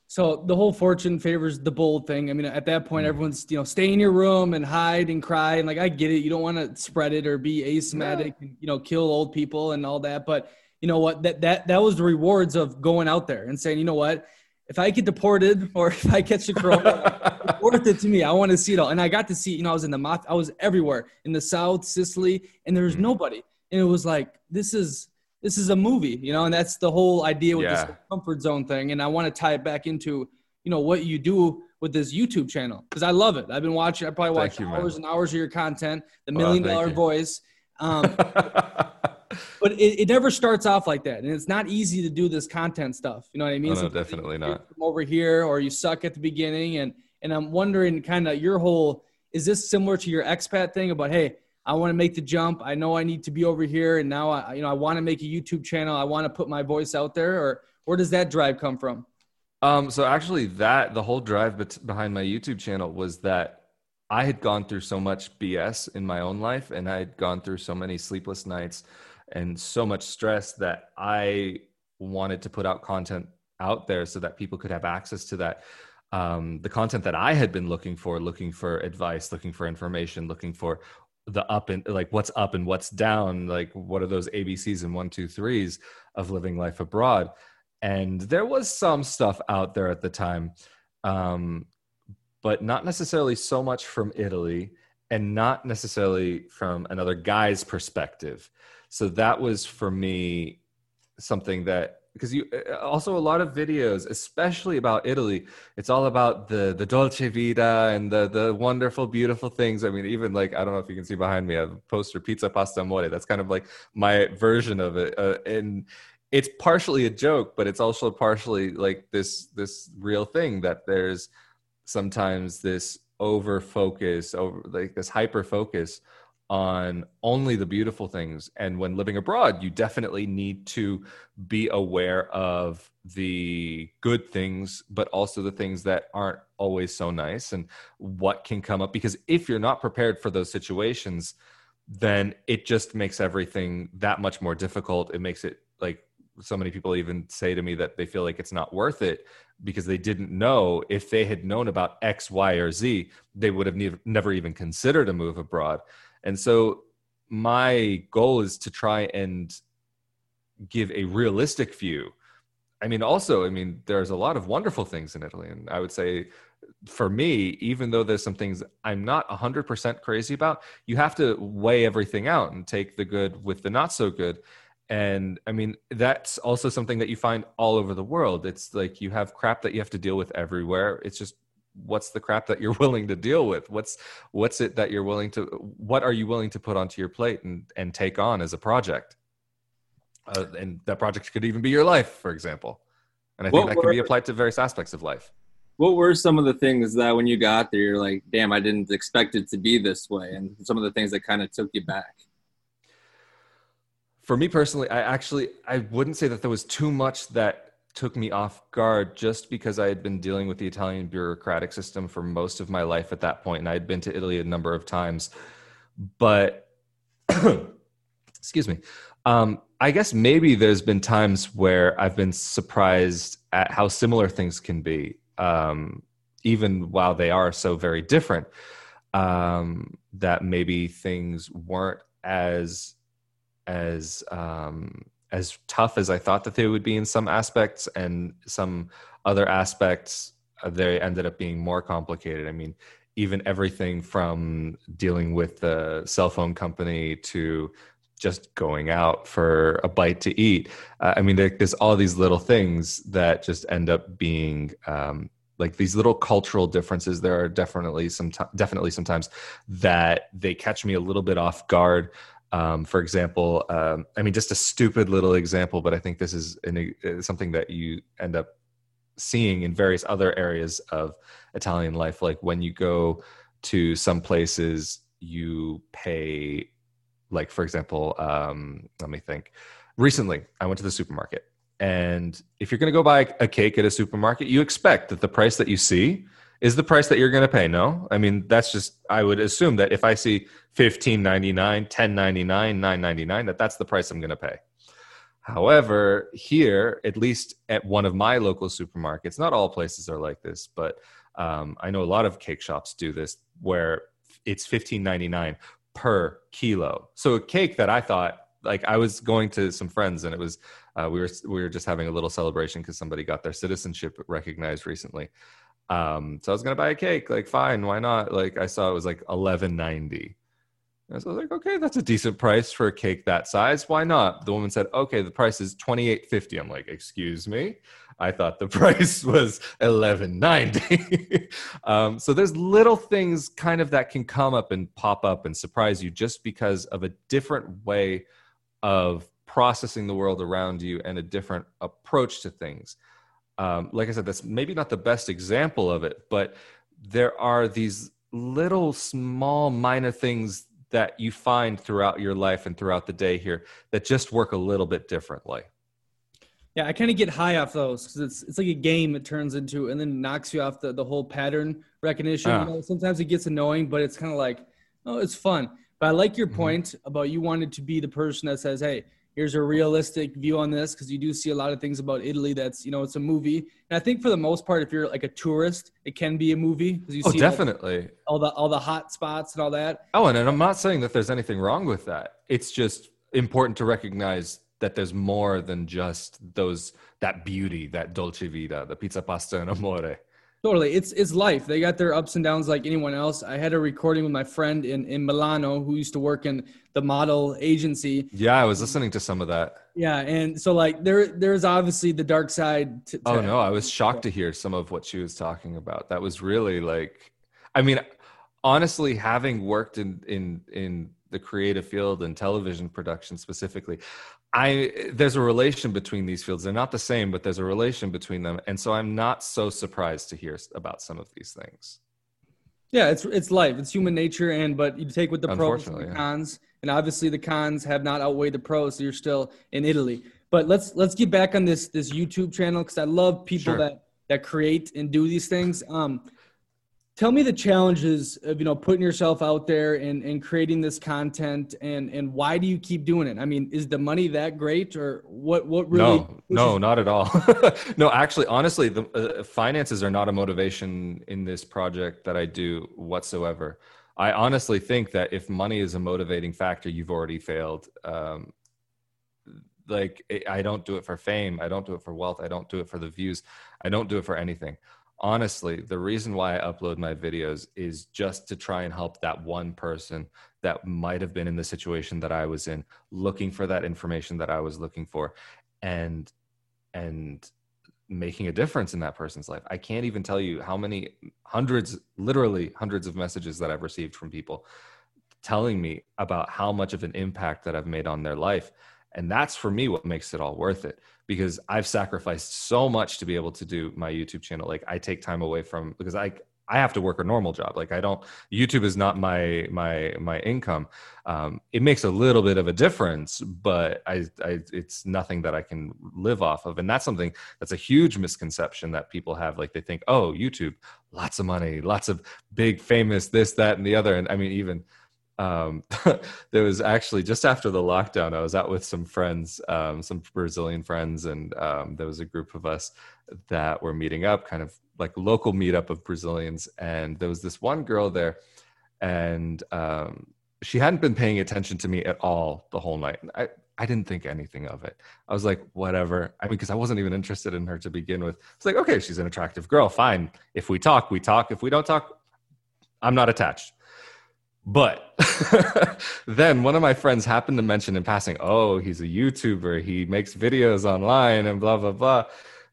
so the whole fortune favors the bold thing. I mean, at that point, mm. everyone's you know stay in your room and hide and cry and like I get it. You don't want to spread it or be asthmatic and you know kill old people and all that. But you know what? That that that was the rewards of going out there and saying, you know what? If I get deported or [LAUGHS] if I catch the corona, [LAUGHS] worth it to me. I want to see it all. And I got to see. You know, I was in the moth. I was everywhere in the South, Sicily, and there was nobody. And it was like this is this is a movie, you know, and that's the whole idea with Yeah. this comfort zone thing. And I want to tie it back into, you know, what you do with this YouTube channel because I love it. I've been watching. I probably watched you, man. hours and hours of your content, the million thank dollar you. voice. Um, [LAUGHS] but it, it never starts off like that, and it's not easy to do this content stuff. You know what I mean? Oh, no, definitely not. Over here, or you suck at the beginning, and and I'm wondering, kind of your whole is this similar to your expat thing about hey, I want to make the jump. I know I need to be over here, and now I you know I want to make a YouTube channel. I want to put my voice out there, or where does that drive come from? Um, so actually, that the whole drive bet- behind my YouTube channel was that I had gone through so much BS in my own life, and I had gone through so many sleepless nights and so much stress that I wanted to put out content out there so that people could have access to that. Um, the content that I had been looking for, looking for advice, looking for information, looking for the up and like what's up and what's down, like what are those ABCs and one, two, threes of living life abroad and there was some stuff out there at the time um, but not necessarily so much from italy and not necessarily from another guy's perspective. So that was for me something that because you uh, also a lot of videos especially about italy it's all about the the dolce vita and the the wonderful beautiful things. I mean even like i don't know if you can see behind me I have a poster pizza pasta amore that's kind of like my version of it uh, and it's partially a joke but it's also partially like this this real thing that there's sometimes this over focus over like this hyper focus on only the beautiful things. And when living abroad you definitely need to be aware of the good things but also the things that aren't always so nice and what can come up. Because if you're not prepared for those situations then it just makes everything that much more difficult. It makes it like so many people even say to me that they feel like it's not worth it because they didn't know if they had known about X, Y, or Z, they would have nev- never even considered a move abroad. And so my goal is to try and give a realistic view. I mean, also, I mean, there's a lot of wonderful things in Italy. And I would say for me, even though there's some things I'm not 100% crazy about, you have to weigh everything out and take the good with the not so good and i mean that's also something that you find all over the world. It's like you have crap that you have to deal with everywhere. It's just what's the crap that you're [LAUGHS] willing to deal with? What's what's it that you're willing to what are you willing to put onto your plate and and take on as a project? Uh, and that project could even be your life for example. And i think What that can be applied to various aspects of life. What were some of the things that when you got there, you're like, damn, I didn't expect it to be this way, and some of the things that kind of took you back? For me personally i actually i wouldn't say that there was too much that took me off guard just because i had been dealing with the italian bureaucratic system for most of my life at that point and i had been to italy a number of times. But [CLEARS THROAT] excuse me um, i guess maybe there's been times where i've been surprised at how similar things can be um, even while they are so very different um, that maybe things weren't as as um, as tough as I thought that they would be in some aspects, and some other aspects uh, they ended up being more complicated. I mean, even everything from dealing with the cell phone company to just going out for a bite to eat. Uh, I mean, there, there's all these little things that just end up being um, like these little cultural differences. There are definitely some definitely sometimes that they catch me a little bit off guard. Um, for example, um, I mean, just a stupid little example, but I think this is an, uh, something that you end up seeing in various other areas of Italian life. Like when you go to some places, you pay, like, for example, um, let me think. Recently, I went to the supermarket. And if you're going to go buy a cake at a supermarket, you expect that the price that you see is the price that you're going to pay. No, I mean that's just I would assume that if I see fifteen ninety nine, ten ninety nine, nine ninety nine, that that's the price I'm going to pay. However, here, at least at one of my local supermarkets, not all places are like this, but um, I know a lot of cake shops do this, where it's fifteen ninety nine per kilo. So a cake that I thought like I was going to some friends and it was uh, we were we were just having a little celebration because somebody got their citizenship recognized recently. Um, so I was gonna buy a cake, like fine, why not? Like I saw it was like eleven ninety. I was like, okay, that's a decent price for a cake that size. Why not? The woman said, okay, the price is twenty eight fifty. I'm like, excuse me. I thought the [LAUGHS] price was eleven ninety. [LAUGHS] um, so there's little things kind of that can come up and pop up and surprise you just because of a different way of processing the world around you and a different approach to things. Um, like I said, that's maybe not the best example of it, but there are these little small minor things that you find throughout your life and throughout the day here that just work a little bit differently. Yeah, I kind of get high off those because it's it's like a game it turns into, and then knocks you off the, the whole pattern recognition. Ah. You know, sometimes it gets annoying, but it's kind of like, oh, it's fun. But I like your Mhm. point about you wanted to be the person that says, hey, here's a realistic view on this because you do see a lot of things about Italy that's you know it's a movie, and I think for the most part, if you're like a tourist, it can be a movie because you Oh, see like, definitely. all the all the hot spots and all that. Oh, and, and I'm not saying that there's anything wrong with that. It's just important to recognize that there's more than just those that beauty, that dolce vita, the pizza pasta and amore. Totally. It's it's life. They got their ups and downs like anyone else. I had a recording with my friend in, in Milano who used to work in the model agency. Yeah, I was listening to some of that. Yeah, and so like there there's obviously the dark side to, to Oh no, I was shocked to hear some of what she was talking about. That was really like I mean honestly having worked in in in the creative field and television production specifically, I there's a relation between these fields. They're not the same, but there's a relation between them. And so I'm not so surprised to hear about some of these things. Yeah, it's it's life. It's human nature and but you take with the pros and the yeah. cons. And obviously the cons have not outweighed the pros, so you're still in Italy. But let's let's get back on this this YouTube channel because I love people Sure. that that create and do these things. Um tell me the challenges of you know putting yourself out there and and creating this content and and why do you keep doing it i mean is the money that great or what what really no, no, not at all. [LAUGHS] no, actually, honestly, the uh, finances are not a motivation in this project that I do whatsoever. I honestly think that if money is a motivating factor, you've already failed. Um, like I- I don't do it for fame. I don't do it for wealth. I don't do it for the views. I don't do it for anything. Honestly, the reason why I upload my videos is just to try and help that one person that might have been in the situation that I was in, looking for that information that I was looking for, and and making a difference in that person's life. I can't even tell you how many hundreds, literally hundreds of messages that I've received from people telling me about how much of an impact that I've made on their life. And that's for me what makes it all worth it because I've sacrificed so much to be able to do my YouTube channel. Like I take time away from because I I have to work a normal job. Like I don't YouTube is not my my my income. Um, it makes a little bit of a difference, but I, I it's nothing that I can live off of, and that's something that's a huge misconception that people have. Like they think, oh, YouTube, lots of money, lots of big famous this that and the other, and I mean even um, [LAUGHS] there was actually just after the lockdown, I was out with some friends, um, some Brazilian friends, and um, there was a group of us that were meeting up, kind of like local meetup of Brazilians. And there was this one girl there, and um, she hadn't been paying attention to me at all the whole night. I, I didn't think anything of it. I was like, whatever. I mean, because I wasn't even interested in her to begin with. It's like, okay, she's an attractive girl. Fine. If we talk, we talk. If we don't talk, I'm not attached. But [LAUGHS] then one of my friends happened to mention in passing, oh, he's a YouTuber. He makes videos online and blah, blah, blah.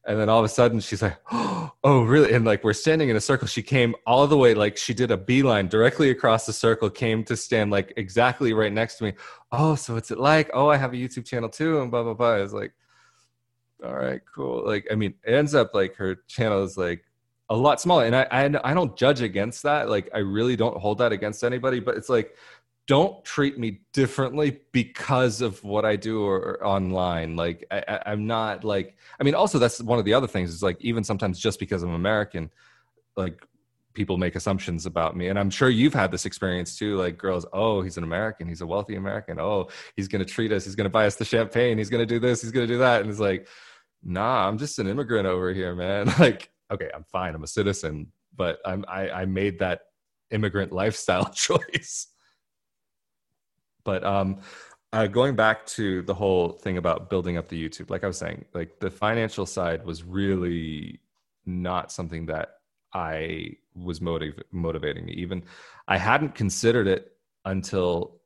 And then all of a sudden she's like, [GASPS] oh, really? And like we're standing in a circle. She came all the way, like she did a beeline directly across the circle, came to stand like exactly right next to me. Oh, so what's it like? Oh, I have a YouTube channel too. And blah, blah, blah. I was like, all right, cool. Like, I mean, it ends up like her channel is like a lot smaller and I, I i don't judge against that like i really don't hold that against anybody but it's like don't treat me differently because of what i do or, or online like I, i'm not like i mean also that's one of the other things is like even sometimes just because i'm american like people make assumptions about me and i'm sure you've had this experience too like girls oh he's an american he's a wealthy american oh he's going to treat us he's going to buy us the champagne he's going to do this he's going to do that and it's like nah i'm just an immigrant over here man [LAUGHS] like okay, I'm fine. I'm a citizen, but I'm, I, I made that immigrant lifestyle [LAUGHS] choice. But um, uh, going back to the whole thing about building up the YouTube, like I was saying, like the financial side was really not something that I was motiv- motivating me. Even I hadn't considered it until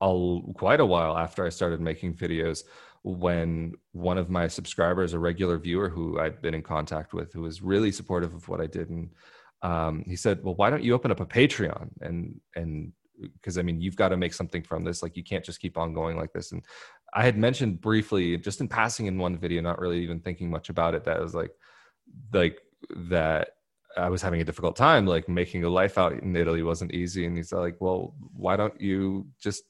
a, quite a while after I started making videos when one of my subscribers, a regular viewer who I'd been in contact with, who was really supportive of what I did, and um, he said, "Well, why don't you open up a Patreon?" And and because I mean, you've got to make something from this. Like, you can't just keep on going like this. And I had mentioned briefly, just in passing in one video, not really even thinking much about it, that I was like, like that I was having a difficult time, like making a life out in Italy wasn't easy. And he's like, well, why don't you just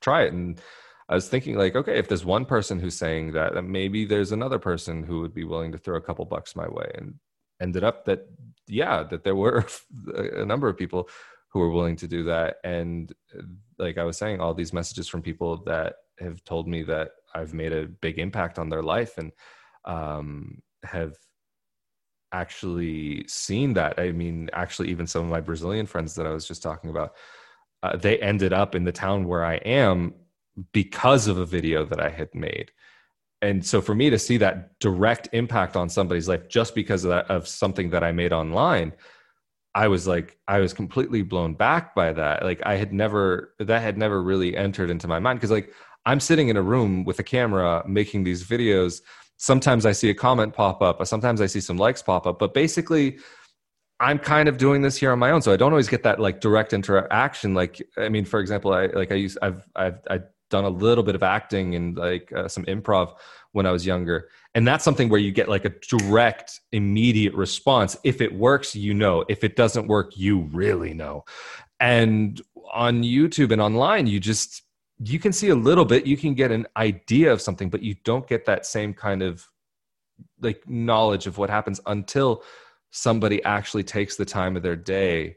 try it? And I was thinking like, okay, if there's one person who's saying that, then maybe there's another person who would be willing to throw a couple bucks my way. And ended up that, yeah, that there were [LAUGHS] a number of people who were willing to do that. And like I was saying, all these messages from people that have told me that I've made a big impact on their life and um, have actually seen that. I mean, actually, even some of my Brazilian friends that I was just talking about, uh, they ended up in the town where I am because of a video that I had made. And so for me to see that direct impact on somebody's life just because of that of something that I made online, I was like I was completely blown back by that. Like I had never that had never really entered into my mind because like I'm sitting in a room with a camera making these videos. Sometimes I see a comment pop up, uh, sometimes I see some likes pop up, but basically I'm kind of doing this here on my own, so I don't always get that like direct interaction. Like, I mean, for example, I like I use I've I've I done a little bit of acting and like uh, some improv when I was younger. And that's something where you get like a direct, immediate response. If it works, you know. If it doesn't work, you really know. And on YouTube and online, you just you can see a little bit, you can get an idea of something, but you don't get that same kind of like knowledge of what happens until somebody actually takes the time of their day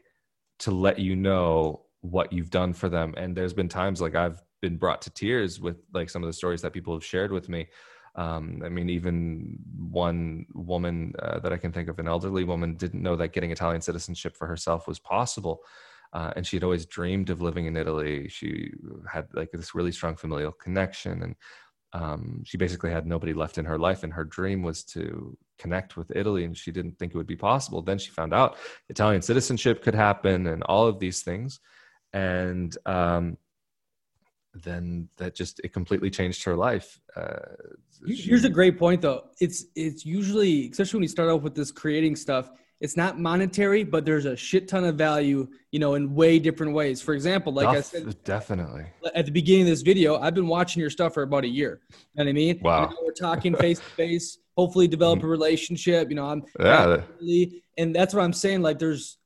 to let you know what you've done for them. And there's been times like I've been brought to tears with like some of the stories that people have shared with me. Um, I mean, even one woman uh, that I can think of, an elderly woman, didn't know that getting Italian citizenship for herself was possible. Uh, and she had always dreamed of living in Italy. She had like this really strong familial connection, and um, she basically had nobody left in her life. And her dream was to connect with Italy, and she didn't think it would be possible. Then she found out Italian citizenship could happen, and all of these things. And um, then that just it completely changed her life. Uh, Here's a great point, though. It's it's usually, especially when you start off with this creating stuff, it's not monetary, but there's a shit ton of value, you know, in way different ways. For example, like I said, definitely at the beginning of this video, I've been watching your stuff for about a year. You know what I mean? Wow. we're talking face to face. Hopefully, develop a relationship. You know, I'm yeah, and that's what I'm saying. Like, there's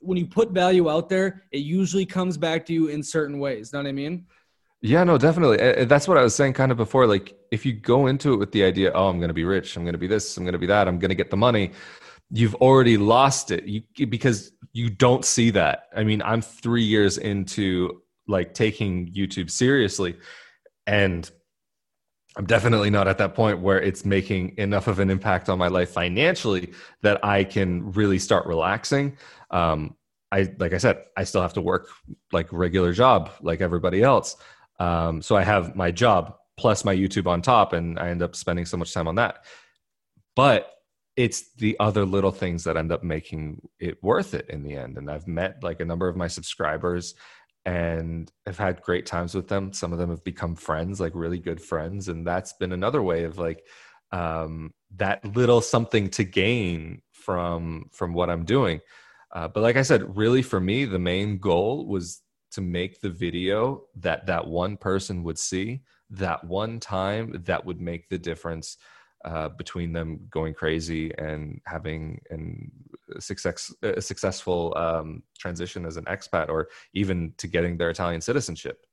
when you put value out there, it usually comes back to you in certain ways. You Know what I mean? Yeah, no, definitely. That's what I was saying kind of before. Like, if you go into it with the idea, oh, I'm going to be rich, I'm going to be this, I'm going to be that, I'm going to get the money, you've already lost it you, because you don't see that. I mean, I'm three years into like taking YouTube seriously, and I'm definitely not at that point where it's making enough of an impact on my life financially that I can really start relaxing. Um, I like I said, I still have to work like regular job like everybody else. Um, so I have my job plus my YouTube on top, and I end up spending so much time on that. But it's the other little things that end up making it worth it in the end. And I've met like a number of my subscribers and I've had great times with them. Some of them have become friends, like really good friends. And that's been another way of like um, that little something to gain from from what I'm doing. Uh, but like I said, really for me, the main goal was to make the video that that one person would see that one time that would make the difference uh, between them going crazy and having an success a successful um, transition as an expat or even to getting their Italian citizenship.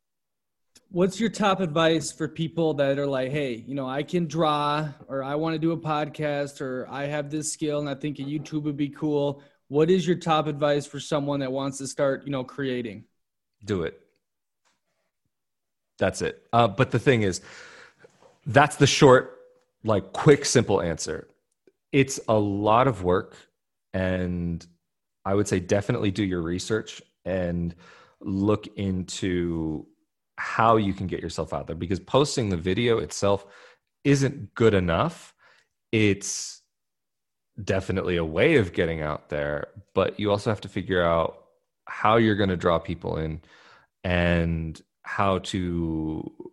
What's your top advice for people that are like, hey, you know, I can draw or I want to do a podcast or I have this skill and I think a YouTube would be cool. What is your top advice for someone that wants to start, you know, creating? Do it. That's it. Uh, but the thing is, that's the short, like quick, simple answer. It's a lot of work. And I would say definitely do your research and look into how you can get yourself out there because posting the video itself isn't good enough. It's definitely a way of getting out there, but you also have to figure out how you're going to draw people in and how to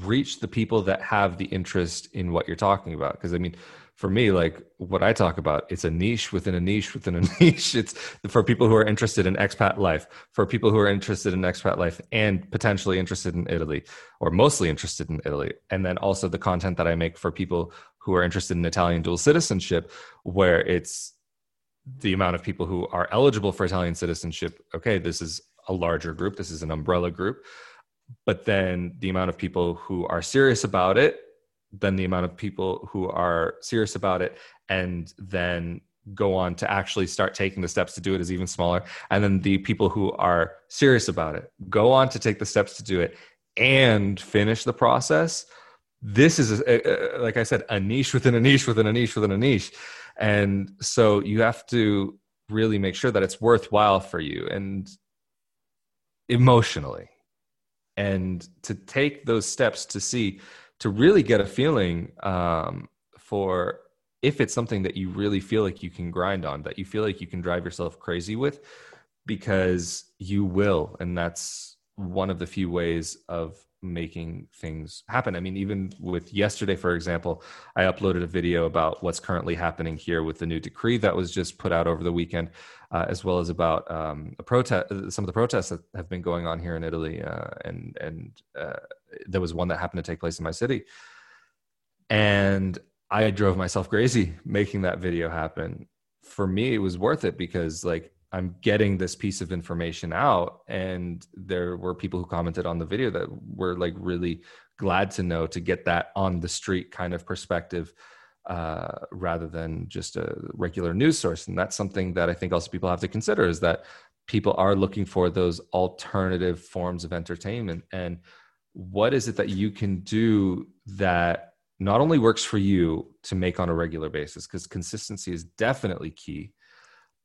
reach the people that have the interest in what you're talking about. Because i mean for me like what i talk about it's a niche within a niche within a [LAUGHS] niche. It's for people who are interested in expat life for people who are interested in expat life and potentially interested in italy or mostly interested in italy. And then also the content that i make for people who are interested in italian dual citizenship where it's the amount of people who are eligible for Italian citizenship, okay, this is a larger group, this is an umbrella group. But then the amount of people who are serious about it, then the amount of people who are serious about it and then go on to actually start taking the steps to do it is even smaller. And then the people who are serious about it go on to take the steps to do it and finish the process. This is, a, a, like I said, a niche within a niche within a niche within a niche and so you have to really make sure that it's worthwhile for you and emotionally. And to take those steps to see to really get a feeling um, for if it's something that you really feel like you can grind on that you feel like you can drive yourself crazy with because you will. And that's one of the few ways of making things happen. I mean, even with yesterday, for example, I uploaded a video about what's currently happening here with the new decree that was just put out over the weekend, uh, as well as about um, a protest, some of the protests that have been going on here in Italy, uh, and and uh, there was one that happened to take place in my city, and I drove myself crazy [LAUGHS] making that video happen. For me, it was worth it because like I'm getting this piece of information out. And there were people who commented on the video that were like really glad to know to get that on the street kind of perspective uh, rather than just a regular news source. And that's something that I think also people have to consider is that people are looking for those alternative forms of entertainment. And what is it that you can do that not only works for you to make on a regular basis, because consistency is definitely key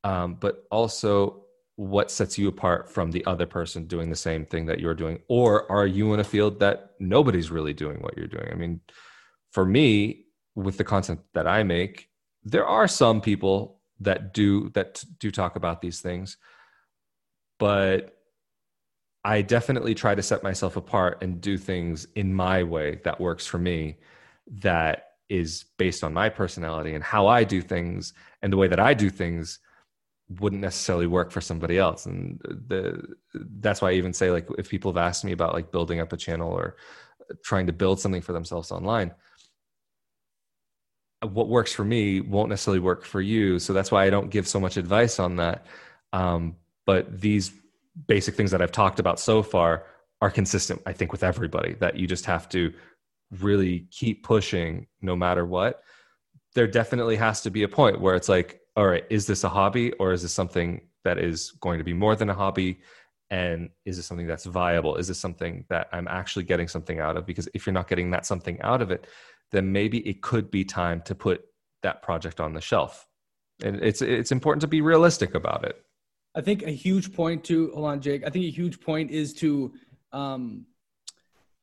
um, but also what sets you apart from the other person doing the same thing that you're doing? Or are you in a field that nobody's really doing what you're doing? I mean for me with the content that i make there are some people that do that do talk about these things. But I definitely try to set myself apart and do things in my way that works for me that is based on my personality and how I do things and the way that I do things wouldn't necessarily work for somebody else. And the that's why I even say like if people have asked me about like building up a channel or trying to build something for themselves online what works for me won't necessarily work for you. So that's why I don't give so much advice on that. Um, but these basic things that I've talked about so far are consistent I think with everybody that you just have to really keep pushing no matter what. There definitely has to be a point where it's like all right, is this a hobby or is this something that is going to be more than a hobby? And is this something that's viable? Is this something that I'm actually getting something out of? Because if you're not getting that something out of it, then maybe it could be time to put that project on the shelf. And it's it's important to be realistic about it. I think a huge point to hold on, Jake. I think a huge point is to um,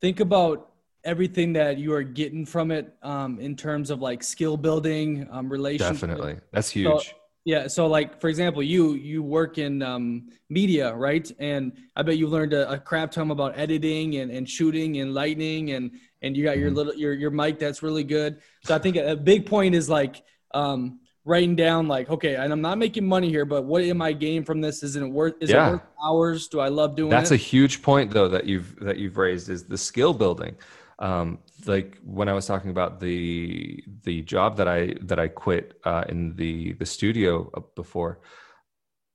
think about everything that you are getting from it um, in terms of like skill building, um, relationship. Definitely, that's huge. So, yeah. So, like for example, you you work in um, media, right? And I bet you learned a, a, crap ton about editing and, and shooting and lighting, and and you got your mm-hmm. little your your mic that's really good. So I think a, a big point is like um, writing down like, okay, and I'm not making money here, but what am I gaining from this? Isn't it worth? Is yeah. it worth hours? Do I love doing? That's it? a huge point though that you've that you've raised is the skill building um, like when I was talking about the the job that I that I quit uh, in the the studio before,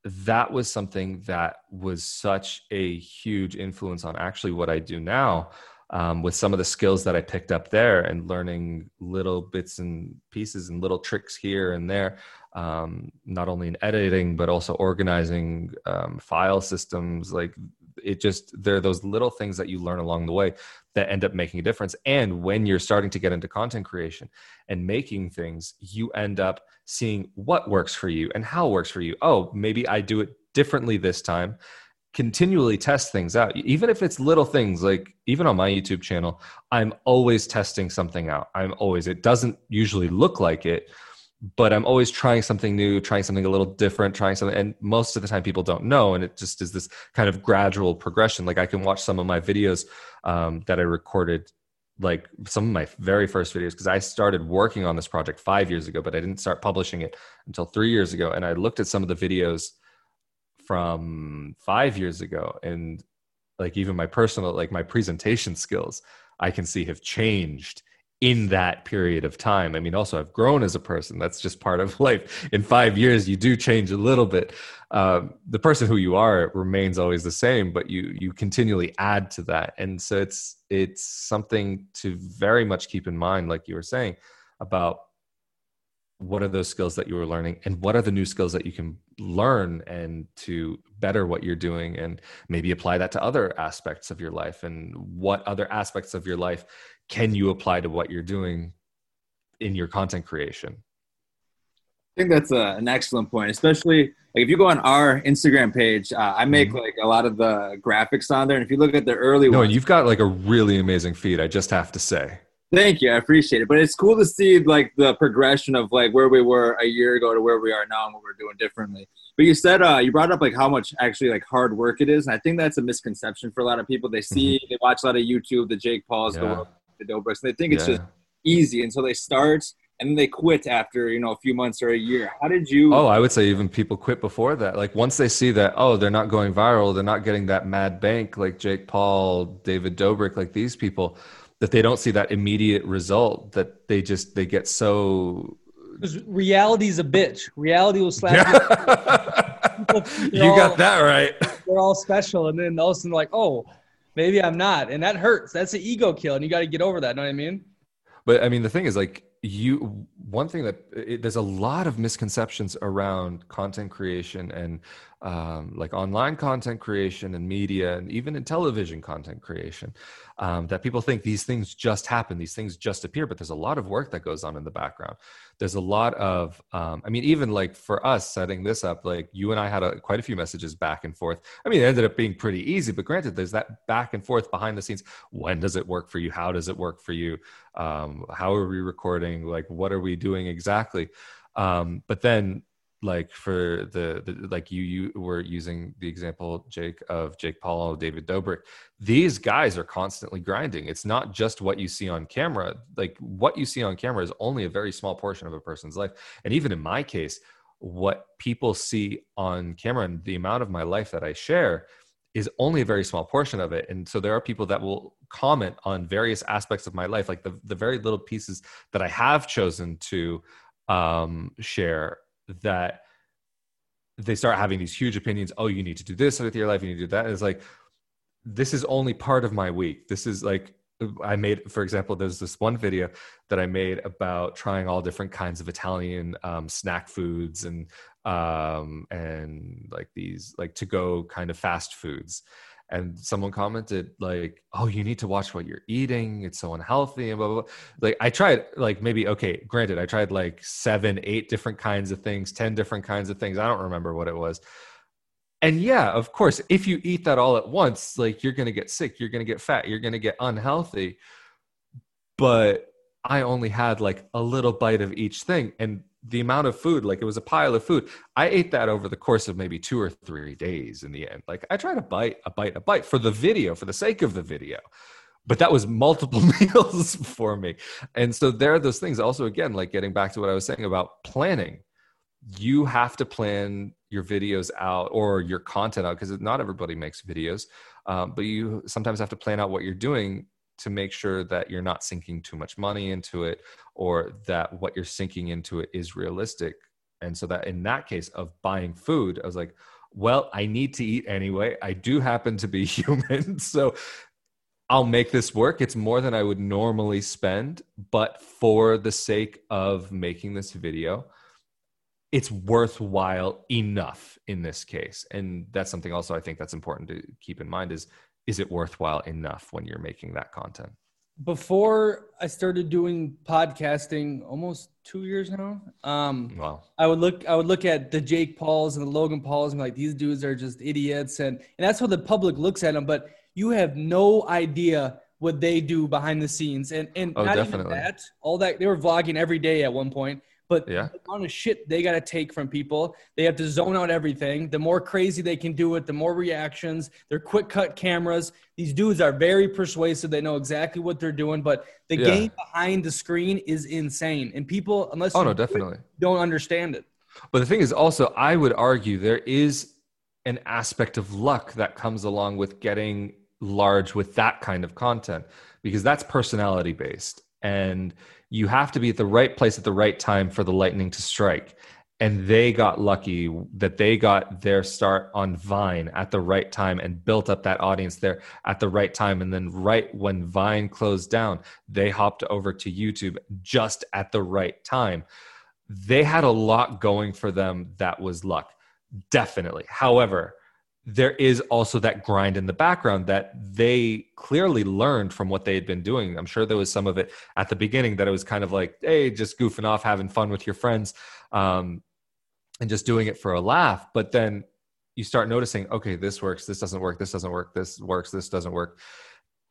that was something that was such a huge influence on actually what I do now. Um, with some of the skills that I picked up there and learning little bits and pieces and little tricks here and there, um, not only in editing but also organizing um, file systems. Like it just there are those little things that you learn along the way that end up making a difference. And when you're starting to get into content creation and making things, you end up seeing what works for you and how works for you. Oh, maybe I do it differently this time. Continually test things out, even if it's little things like even on my YouTube channel, I'm always testing something out. I'm always, it doesn't usually look like it, but I'm always trying something new, trying something a little different, trying something. And most of the time, people don't know. And it just is this kind of gradual progression. Like I can watch some of my videos um, that I recorded, like some of my very first videos, because I started working on this project five years ago, but I didn't start publishing it until three years ago. And I looked at some of the videos from five years ago and like even my personal, like my presentation skills, I can see have changed in that period of time. I mean, also I've grown as a person. That's just part of [LAUGHS] life. In five years, you do change a little bit. Um, the person who you are remains always the same, but you you continually add to that, and so it's it's something to very much keep in mind, like you were saying, about what are those skills that you were learning and what are the new skills that you can learn and to better what you're doing and maybe apply that to other aspects of your life and what other aspects of your life can you apply to what you're doing in your content creation i think that's a, an excellent point especially like if you go on our instagram page uh, i make mm-hmm. like a lot of the graphics on there and if you look at the early no ones, you've got like a really amazing feed i just have to say Thank you. I appreciate it. But it's cool to see like the progression of like where we were a year ago to where we are now and what we're doing differently. But you said uh, you brought up like how much actually like hard work it is, and I think that's a misconception for a lot of people. They see mm-hmm. they watch a lot of YouTube, the Jake Pauls, yeah. the, the Dobrik's, and they think it's yeah. just easy, and so they start and then they quit after you know a few months or a year. How did you? Oh, I would say even people quit before that. Like once they see that oh they're not going viral, they're not getting that mad bank like Jake Paul, David Dobrik, like these people that they don't see that immediate result that they just they get so because reality's a bitch reality will slap you [LAUGHS] you got that right they're all special and then all of a sudden like oh maybe i'm not and that hurts. That's an ego kill and you got to get over that know what i mean? But i mean the thing is like you one thing that it, there's a lot of misconceptions around content creation and um, like online content creation and media and even in television content creation um, that people think these things just happen these things just appear but there's a lot of work that goes on in the background. There's a lot of um, i mean even like for us setting this up like you and i had a, quite a few messages back and forth. I mean it ended up being pretty easy but granted there's that back and forth behind the scenes. When does it work for you? How does it work for you? Um, how are we recording? Like what are we doing exactly? Um, but then like for the, the like you you were using the example jake of jake paul and david dobrik. These guys are constantly grinding. It's not just what you see on camera. Like what you see on camera is only a very small portion of a person's life. And even in my case what people see on camera and the amount of my life that i share is only a very small portion of it. And so there are people that will comment on various aspects of my life like the, the very little pieces that i have chosen to um, share that they start having these huge opinions. Oh, you need to do this with your life. You need to do that. And it's like, this is only part of my week. This is like, I made, for example, there's this one video that I made about trying all different kinds of Italian um, snack foods and um, and like these like to go kind of fast foods and someone commented like oh you need to watch what you're eating it's so unhealthy and blah blah, blah. like i tried like maybe okay granted i tried like seven eight different kinds of things ten different kinds of things i don't remember what it was and yeah of course if you eat that all at once like you're gonna get sick you're gonna get fat you're gonna get unhealthy but i only had like a little bite of each thing and the amount of food like it was a pile of food. I ate that over the course of maybe two or three days in the end. Like i tried to bite a bite a bite for the video for the sake of the video but that was multiple [LAUGHS] meals for me. And so there are those things. Also again like getting back to what i was saying about planning you have to plan your videos out or your content out because not everybody makes videos um, but you sometimes have to plan out what you're doing to make sure that you're not sinking too much money into it or that what you're sinking into it is realistic. And so that in that case of buying food i was like well i need to eat anyway. I do happen to be [LAUGHS] human so i'll make this work. It's more than i would normally spend but for the sake of making this video it's worthwhile enough in this case. And that's something also i think that's important to keep in mind is is it worthwhile enough when you're making that content? Before I started doing podcasting, almost two years now. Um, wow. I would look, I would look at the Jake Pauls and the Logan Pauls and like these dudes are just idiots, and and that's how the public looks at them. But you have no idea what they do behind the scenes, and and oh, not definitely. even that. All that they were vlogging every day at one point. But yeah. the amount of shit they got to take from people, they have to zone out everything. The more crazy they can do it, the more reactions. They're quick cut cameras. These dudes are very persuasive. They know exactly what they're doing, but the yeah. game behind the screen is insane. And people, unless oh no, definitely don't understand it. But the thing is, also, I would argue there is an aspect of luck that comes along with getting large with that kind of content because that's personality based and you have to be at the right place at the right time for the lightning to strike and they got lucky that they got their start on Vine at the right time and built up that audience there at the right time. And then, right when Vine closed down, they hopped over to YouTube just at the right time. They had a lot going for them that was luck, definitely. However, there is also that grind in the background that they clearly learned from what they had been doing. I'm sure there was some of it at the beginning that it was kind of like, hey, just goofing off, having fun with your friends, um, and just doing it for a laugh. But then you start noticing, okay, this works, this doesn't work, this doesn't work, this works, this doesn't work.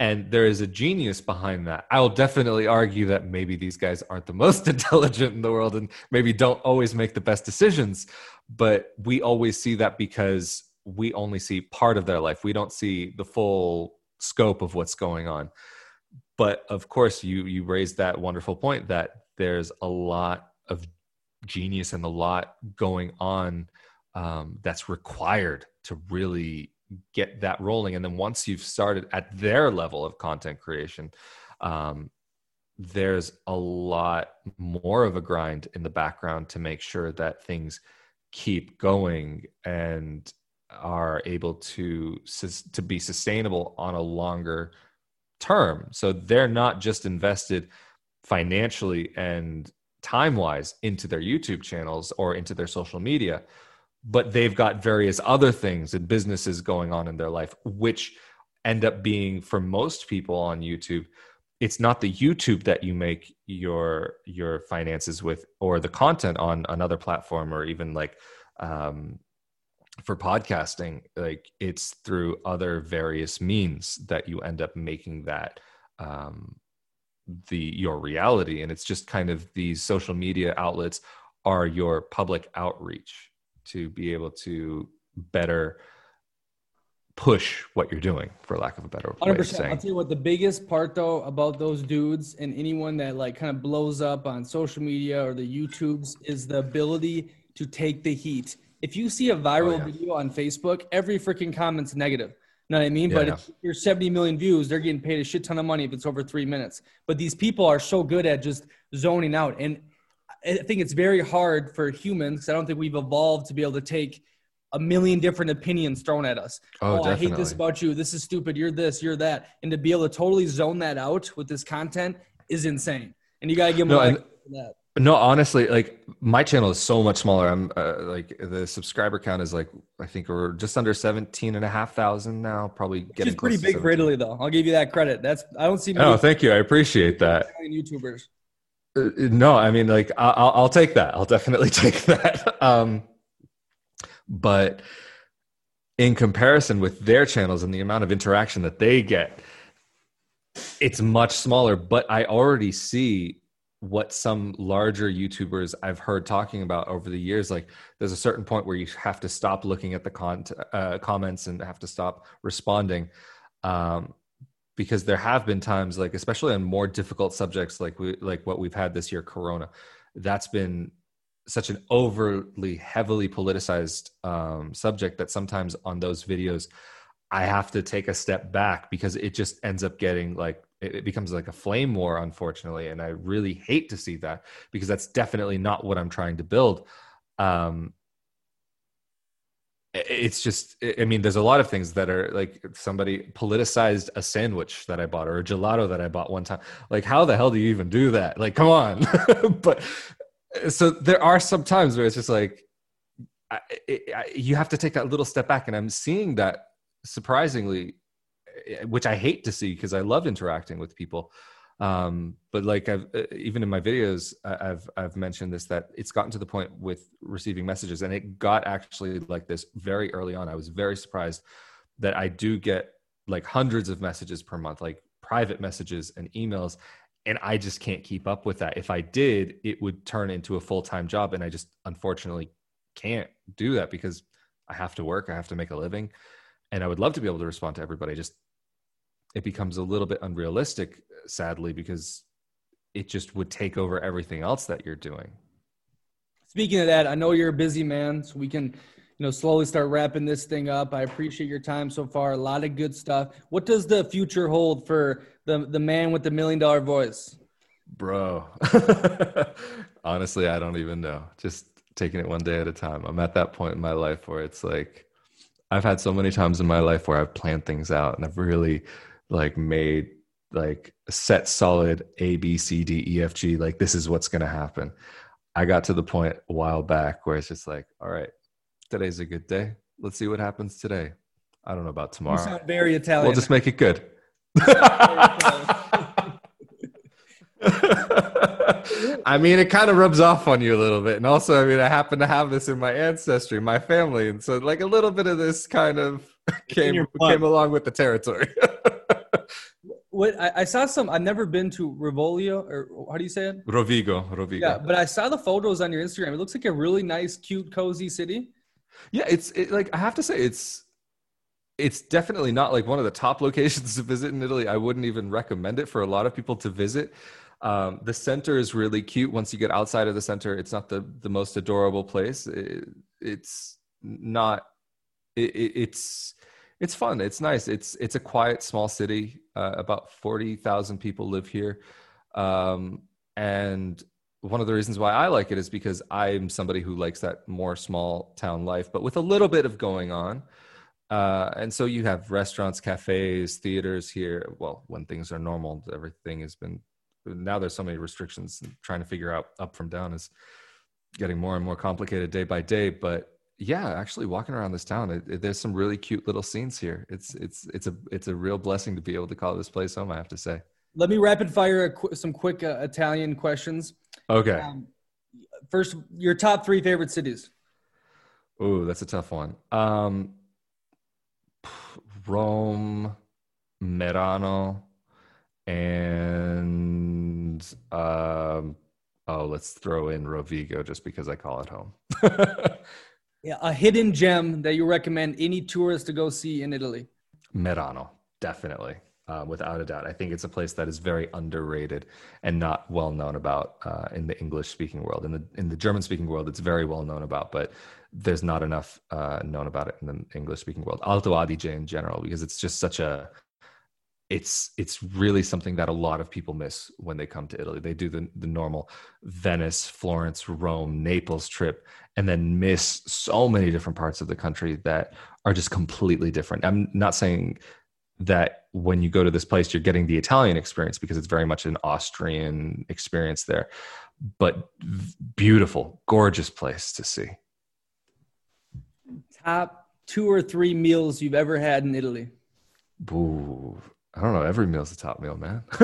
And there is a genius behind that. I will definitely argue that maybe these guys aren't the [LAUGHS] most intelligent in the world and maybe don't always make the best decisions. But we always see that because we only see part of their life. We don't see the full scope of what's going on. But of course, you you raised that wonderful point that there's a lot of genius and a lot going on um, that's required to really get that rolling. And then once you've started at their level of content creation, um, there's a lot more of a grind in the background to make sure that things keep going and are able to to be sustainable on a longer term. So they're not just invested financially and time wise into their YouTube channels or into their social media, but they've got various other things and businesses going on in their life, which end up being for most people on YouTube. It's not the YouTube that you make your your finances with, or the content on another platform, or even like um, for podcasting like it's through other various means that you end up making that um, the your reality and it's just kind of these social media outlets are your public outreach to be able to better push what you're doing for lack of a better way 100%. of saying I'll tell you what the biggest part though about those dudes and anyone that like kind of blows up on social media or the YouTubes is the ability to take the heat. If you see a viral Oh, yeah. video on Facebook, every freaking comment's negative. Know what I mean? Yeah, but if you're 70 million views, they're getting paid a shit ton of money if it's over three minutes. But these people are so good at just zoning out. And I think it's very hard for humans. I don't think we've evolved to be able to take a million different opinions thrown at us. Oh, oh I hate this about you. This is stupid. You're this, you're that. And to be able to totally zone that out with this content is insane. And you got to give them No, for that. No, honestly, like my channel is so much smaller. I'm uh, like the subscriber count is like I think we're just under 17 and a half thousand now, probably Which getting pretty big for Italy, though. I'll give you that credit. That's I don't see Oh, thank you. I appreciate that. YouTubers. Uh, no, I mean, like I- I'll, I'll take that. I'll definitely [LAUGHS] take that. Um, but in comparison with their channels and the amount of interaction that they get, it's much smaller. But I already see what some larger YouTubers I've heard talking about over the years. Like, there's a certain point where you have to stop looking at the con- uh, comments and have to stop responding. Um, because there have been times like especially on more difficult subjects like we like what we've had this year corona that's been such an overly heavily politicized um, subject that sometimes on those videos i have to take a step back because it just ends up getting like it, it becomes like a flame war unfortunately and i really hate to see that because that's definitely not what i'm trying to build. Um, it's just i mean there's a lot of things that are like somebody politicized a sandwich that i bought or a gelato that i bought one time. Like how the hell do you even do that? Like come on. [LAUGHS] But so there are some times where it's just like I, I, you have to take that little step back and i'm seeing that surprisingly which i hate to see because i love interacting with people um, but like I've uh, even in my videos, I- I've I've mentioned this that it's gotten to the point with receiving messages, and it got actually like this very early on. I was very surprised that I do get like hundreds of messages per month, like private messages and emails, and I just can't keep up with that. If I did, it would turn into a full time job, and I just unfortunately can't do that because I have to work, I have to make a living, and I would love to be able to respond to everybody. Just it becomes a little bit unrealistic, sadly, because it just would take over everything else that you're doing. Speaking of that, I know you're a busy man, so we can, you know, slowly start wrapping this thing up. I appreciate your time so far. A lot of good stuff. What does the future hold for the the man with the million dollar voice? Bro, [LAUGHS] honestly, I don't even know. Just taking it one day at a time. I'm at that point in my life where it's like, I've had so many times in my life where I've planned things out and I've really like made like set solid A, B, C, D, E, F, G. Like, this is what's going to happen. I got to the point a while back where it's just like, all right, today's a good day. Let's see what happens today. I don't know about You tomorrow. sound very Italian. We'll just make it good. [LAUGHS] I mean, it kind of rubs off on you a little bit. And also, I mean, I happen to have this in my ancestry, my family. And so, like, a little bit of this kind of [LAUGHS] came, came along with the territory. [LAUGHS] what I, I saw some. I've never been to Rivolio, or how do you say it? Rovigo, Rovigo. Yeah, but I saw the photos on your Instagram. It looks like a really nice, cute, cozy city. Yeah, it's it, like I have to say it's it's definitely not like one of the top [LAUGHS] locations to visit in Italy. I wouldn't even recommend it for a lot of people to visit. Um, the center is really cute. Once you get outside of the center, it's not the the most adorable place. It, it's not. It, it, it's it's fun. It's nice. It's it's a quiet small city. Uh, about forty thousand people live here, um, and one of the reasons why I like it is because I'm somebody who likes that more small town life, but with a little bit of going on. Uh, and so you have restaurants, cafes, theaters here. Well, when things are normal, everything has been. Now there's so many restrictions. Trying to figure out up from down is getting more and more complicated day by day. But yeah, actually walking around this town, it, it- there's some really cute little scenes here. It's it's it's a it's a real blessing to be able to call this place home. I have to say. Let me rapid fire a qu- some quick uh, Italian questions. Okay. Um, first, your top three favorite cities. Ooh, that's a tough one. Um, Rome, Merano, and um, oh, let's throw in Rovigo just because I call it home. [LAUGHS] a hidden gem that you recommend any tourist to go see in Italy? Merano, definitely. Uh, without a doubt. I think it's a place that is very underrated and not well known about uh, in the English speaking world. In the in the German speaking world, it's very well known about, but there's not enough uh, known about it in the English speaking world. Alto Adige in general, because it's just such a it's it's really something that a lot of people miss when they come to Italy. They do the, the normal Venice, Florence, Rome, Naples trip, and then miss so many different parts of the country that are just completely different. I'm not saying that when you go to this place you're getting the Italian experience because it's very much an Austrian experience there, but beautiful, gorgeous place to see. Top two or three meals you've ever had in Italy. Ooh, I don't know. Every meal's a top meal, man. [LAUGHS]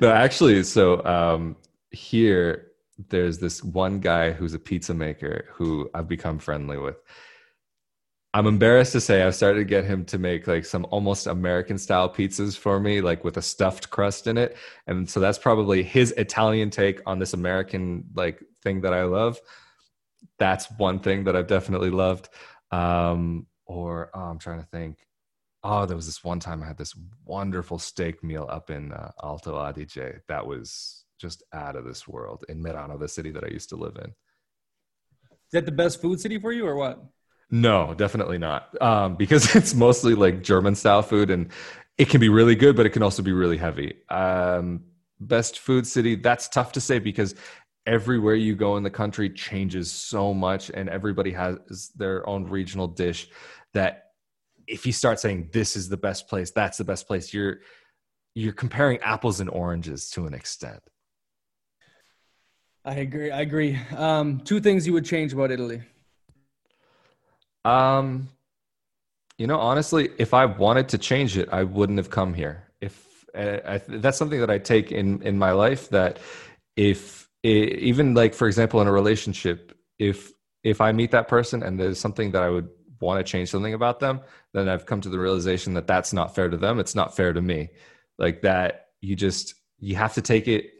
no, actually, so um, here there's this one guy who's a pizza maker who I've become friendly with. I'm embarrassed to say I've started to get him to make like some almost American style pizzas for me, like with a stuffed crust in it. And so that's probably his Italian take on this American like thing that I love. That's one thing that I've definitely loved. Um, or oh, I'm trying to think oh, there was this one time I had this wonderful steak meal up in uh, Alto Adige that was just out of this world in Merano, the city that I used to live in. Is that the best food city for you or what? No, definitely not. Um, because [LAUGHS] it's mostly like German style food and it can be really good, but it can also be really heavy. Um, best food city, that's tough to say because everywhere you go in the country changes so much and everybody has their own regional dish that if you start saying this is the best place, that's the best place, you're you're comparing apples and oranges to an extent. I agree. I agree. Um, two things you would change about Italy. Um, you know, honestly, if I wanted to change it, I wouldn't have come here. If uh, I, that's something that I take in in my life, that if it, even like for example in a relationship, if if I meet that person and there's something that I would want to change something about them, then I've come to the realization that that's not fair to them. It's not fair to me. Like that, you just, you have to take it,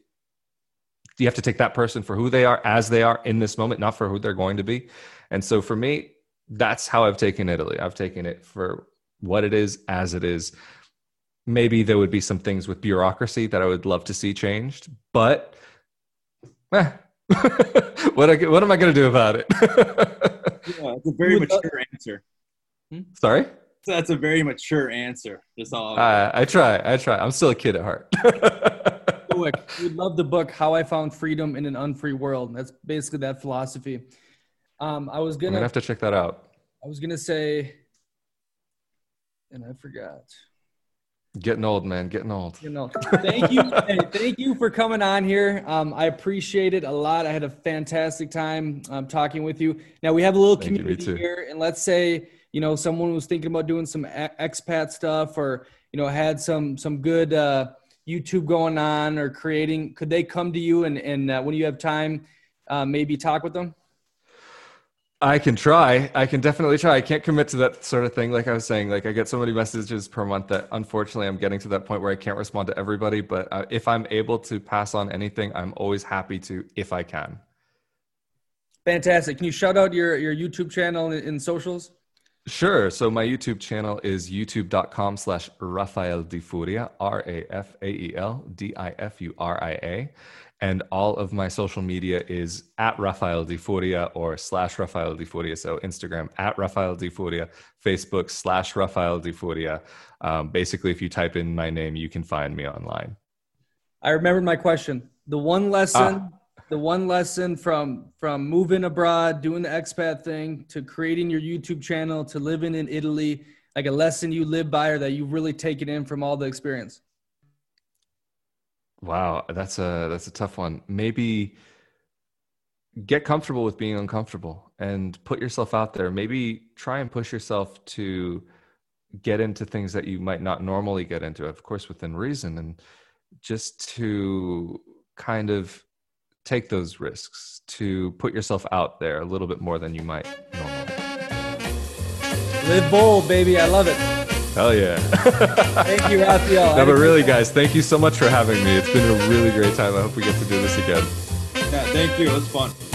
you have to take that person for who they are as they are in this moment, not for who they're going to be. And so for me, that's how I've taken Italy. I've taken it for what it is, as it is. Maybe there would be some things with bureaucracy that I would love to see changed, but eh, [LAUGHS] what, I, what am I going to do about it? [LAUGHS] yeah, it's a very mature answer. Hmm? Sorry? So that's a very mature answer. That's all. Uh, I try. I try. I'm still a kid at heart. we love the book "How I Found Freedom in an Unfree World." That's basically that philosophy. Um, I was gonna, I'm gonna have to check that out. I was gonna say, and I forgot. Getting old, man. Getting old. You know. Thank you. [LAUGHS] hey, thank you for coming on here. Um, I appreciate it a lot. I had a fantastic time um, talking with you. Now we have a little thank community here, and let's say you know someone was thinking about doing some expat stuff, or you know had some some good uh, YouTube going on or creating. Could they come to you and and uh, when you have time, uh, maybe talk with them? I can try. I can definitely try. I can't commit to that sort of thing. Like I was saying, like I get so many messages per month that unfortunately I'm getting to that point where I can't respond to everybody. But uh, if I'm able to pass on anything, I'm always happy to if I can. Fantastic. Can you shout out your, your YouTube channel in, in socials? Sure. So my YouTube channel is youtube.com slash Rafael Di Furia, R-A-F-A-E-L-D-I-F-U-R-I-A and all of my social media is at Rafael Di Furia or slash Rafael Di Furia. So Instagram at Rafael Di Furia, Facebook slash Rafael Di Furia. Um, basically, if you type in my name, you can find me online. I remembered my question. The one lesson, ah. the one lesson from from moving abroad, doing the expat thing, to creating your YouTube channel, to living in Italy, like a lesson you live by or that you've really taken in from all the experience. Wow, that's a that's a tough one. Maybe get comfortable with being uncomfortable and put yourself out there. Maybe try and push yourself to get into things that you might not normally get into, of course within reason and just to kind of take those risks, to put yourself out there a little bit more than you might normally. Live bold, baby. I love it. Hell yeah. thank you, Rafael. No, but really, guys, thank you so much for having me. It's been a really great time. I hope we get to do this again. Yeah, Thank you. It was fun.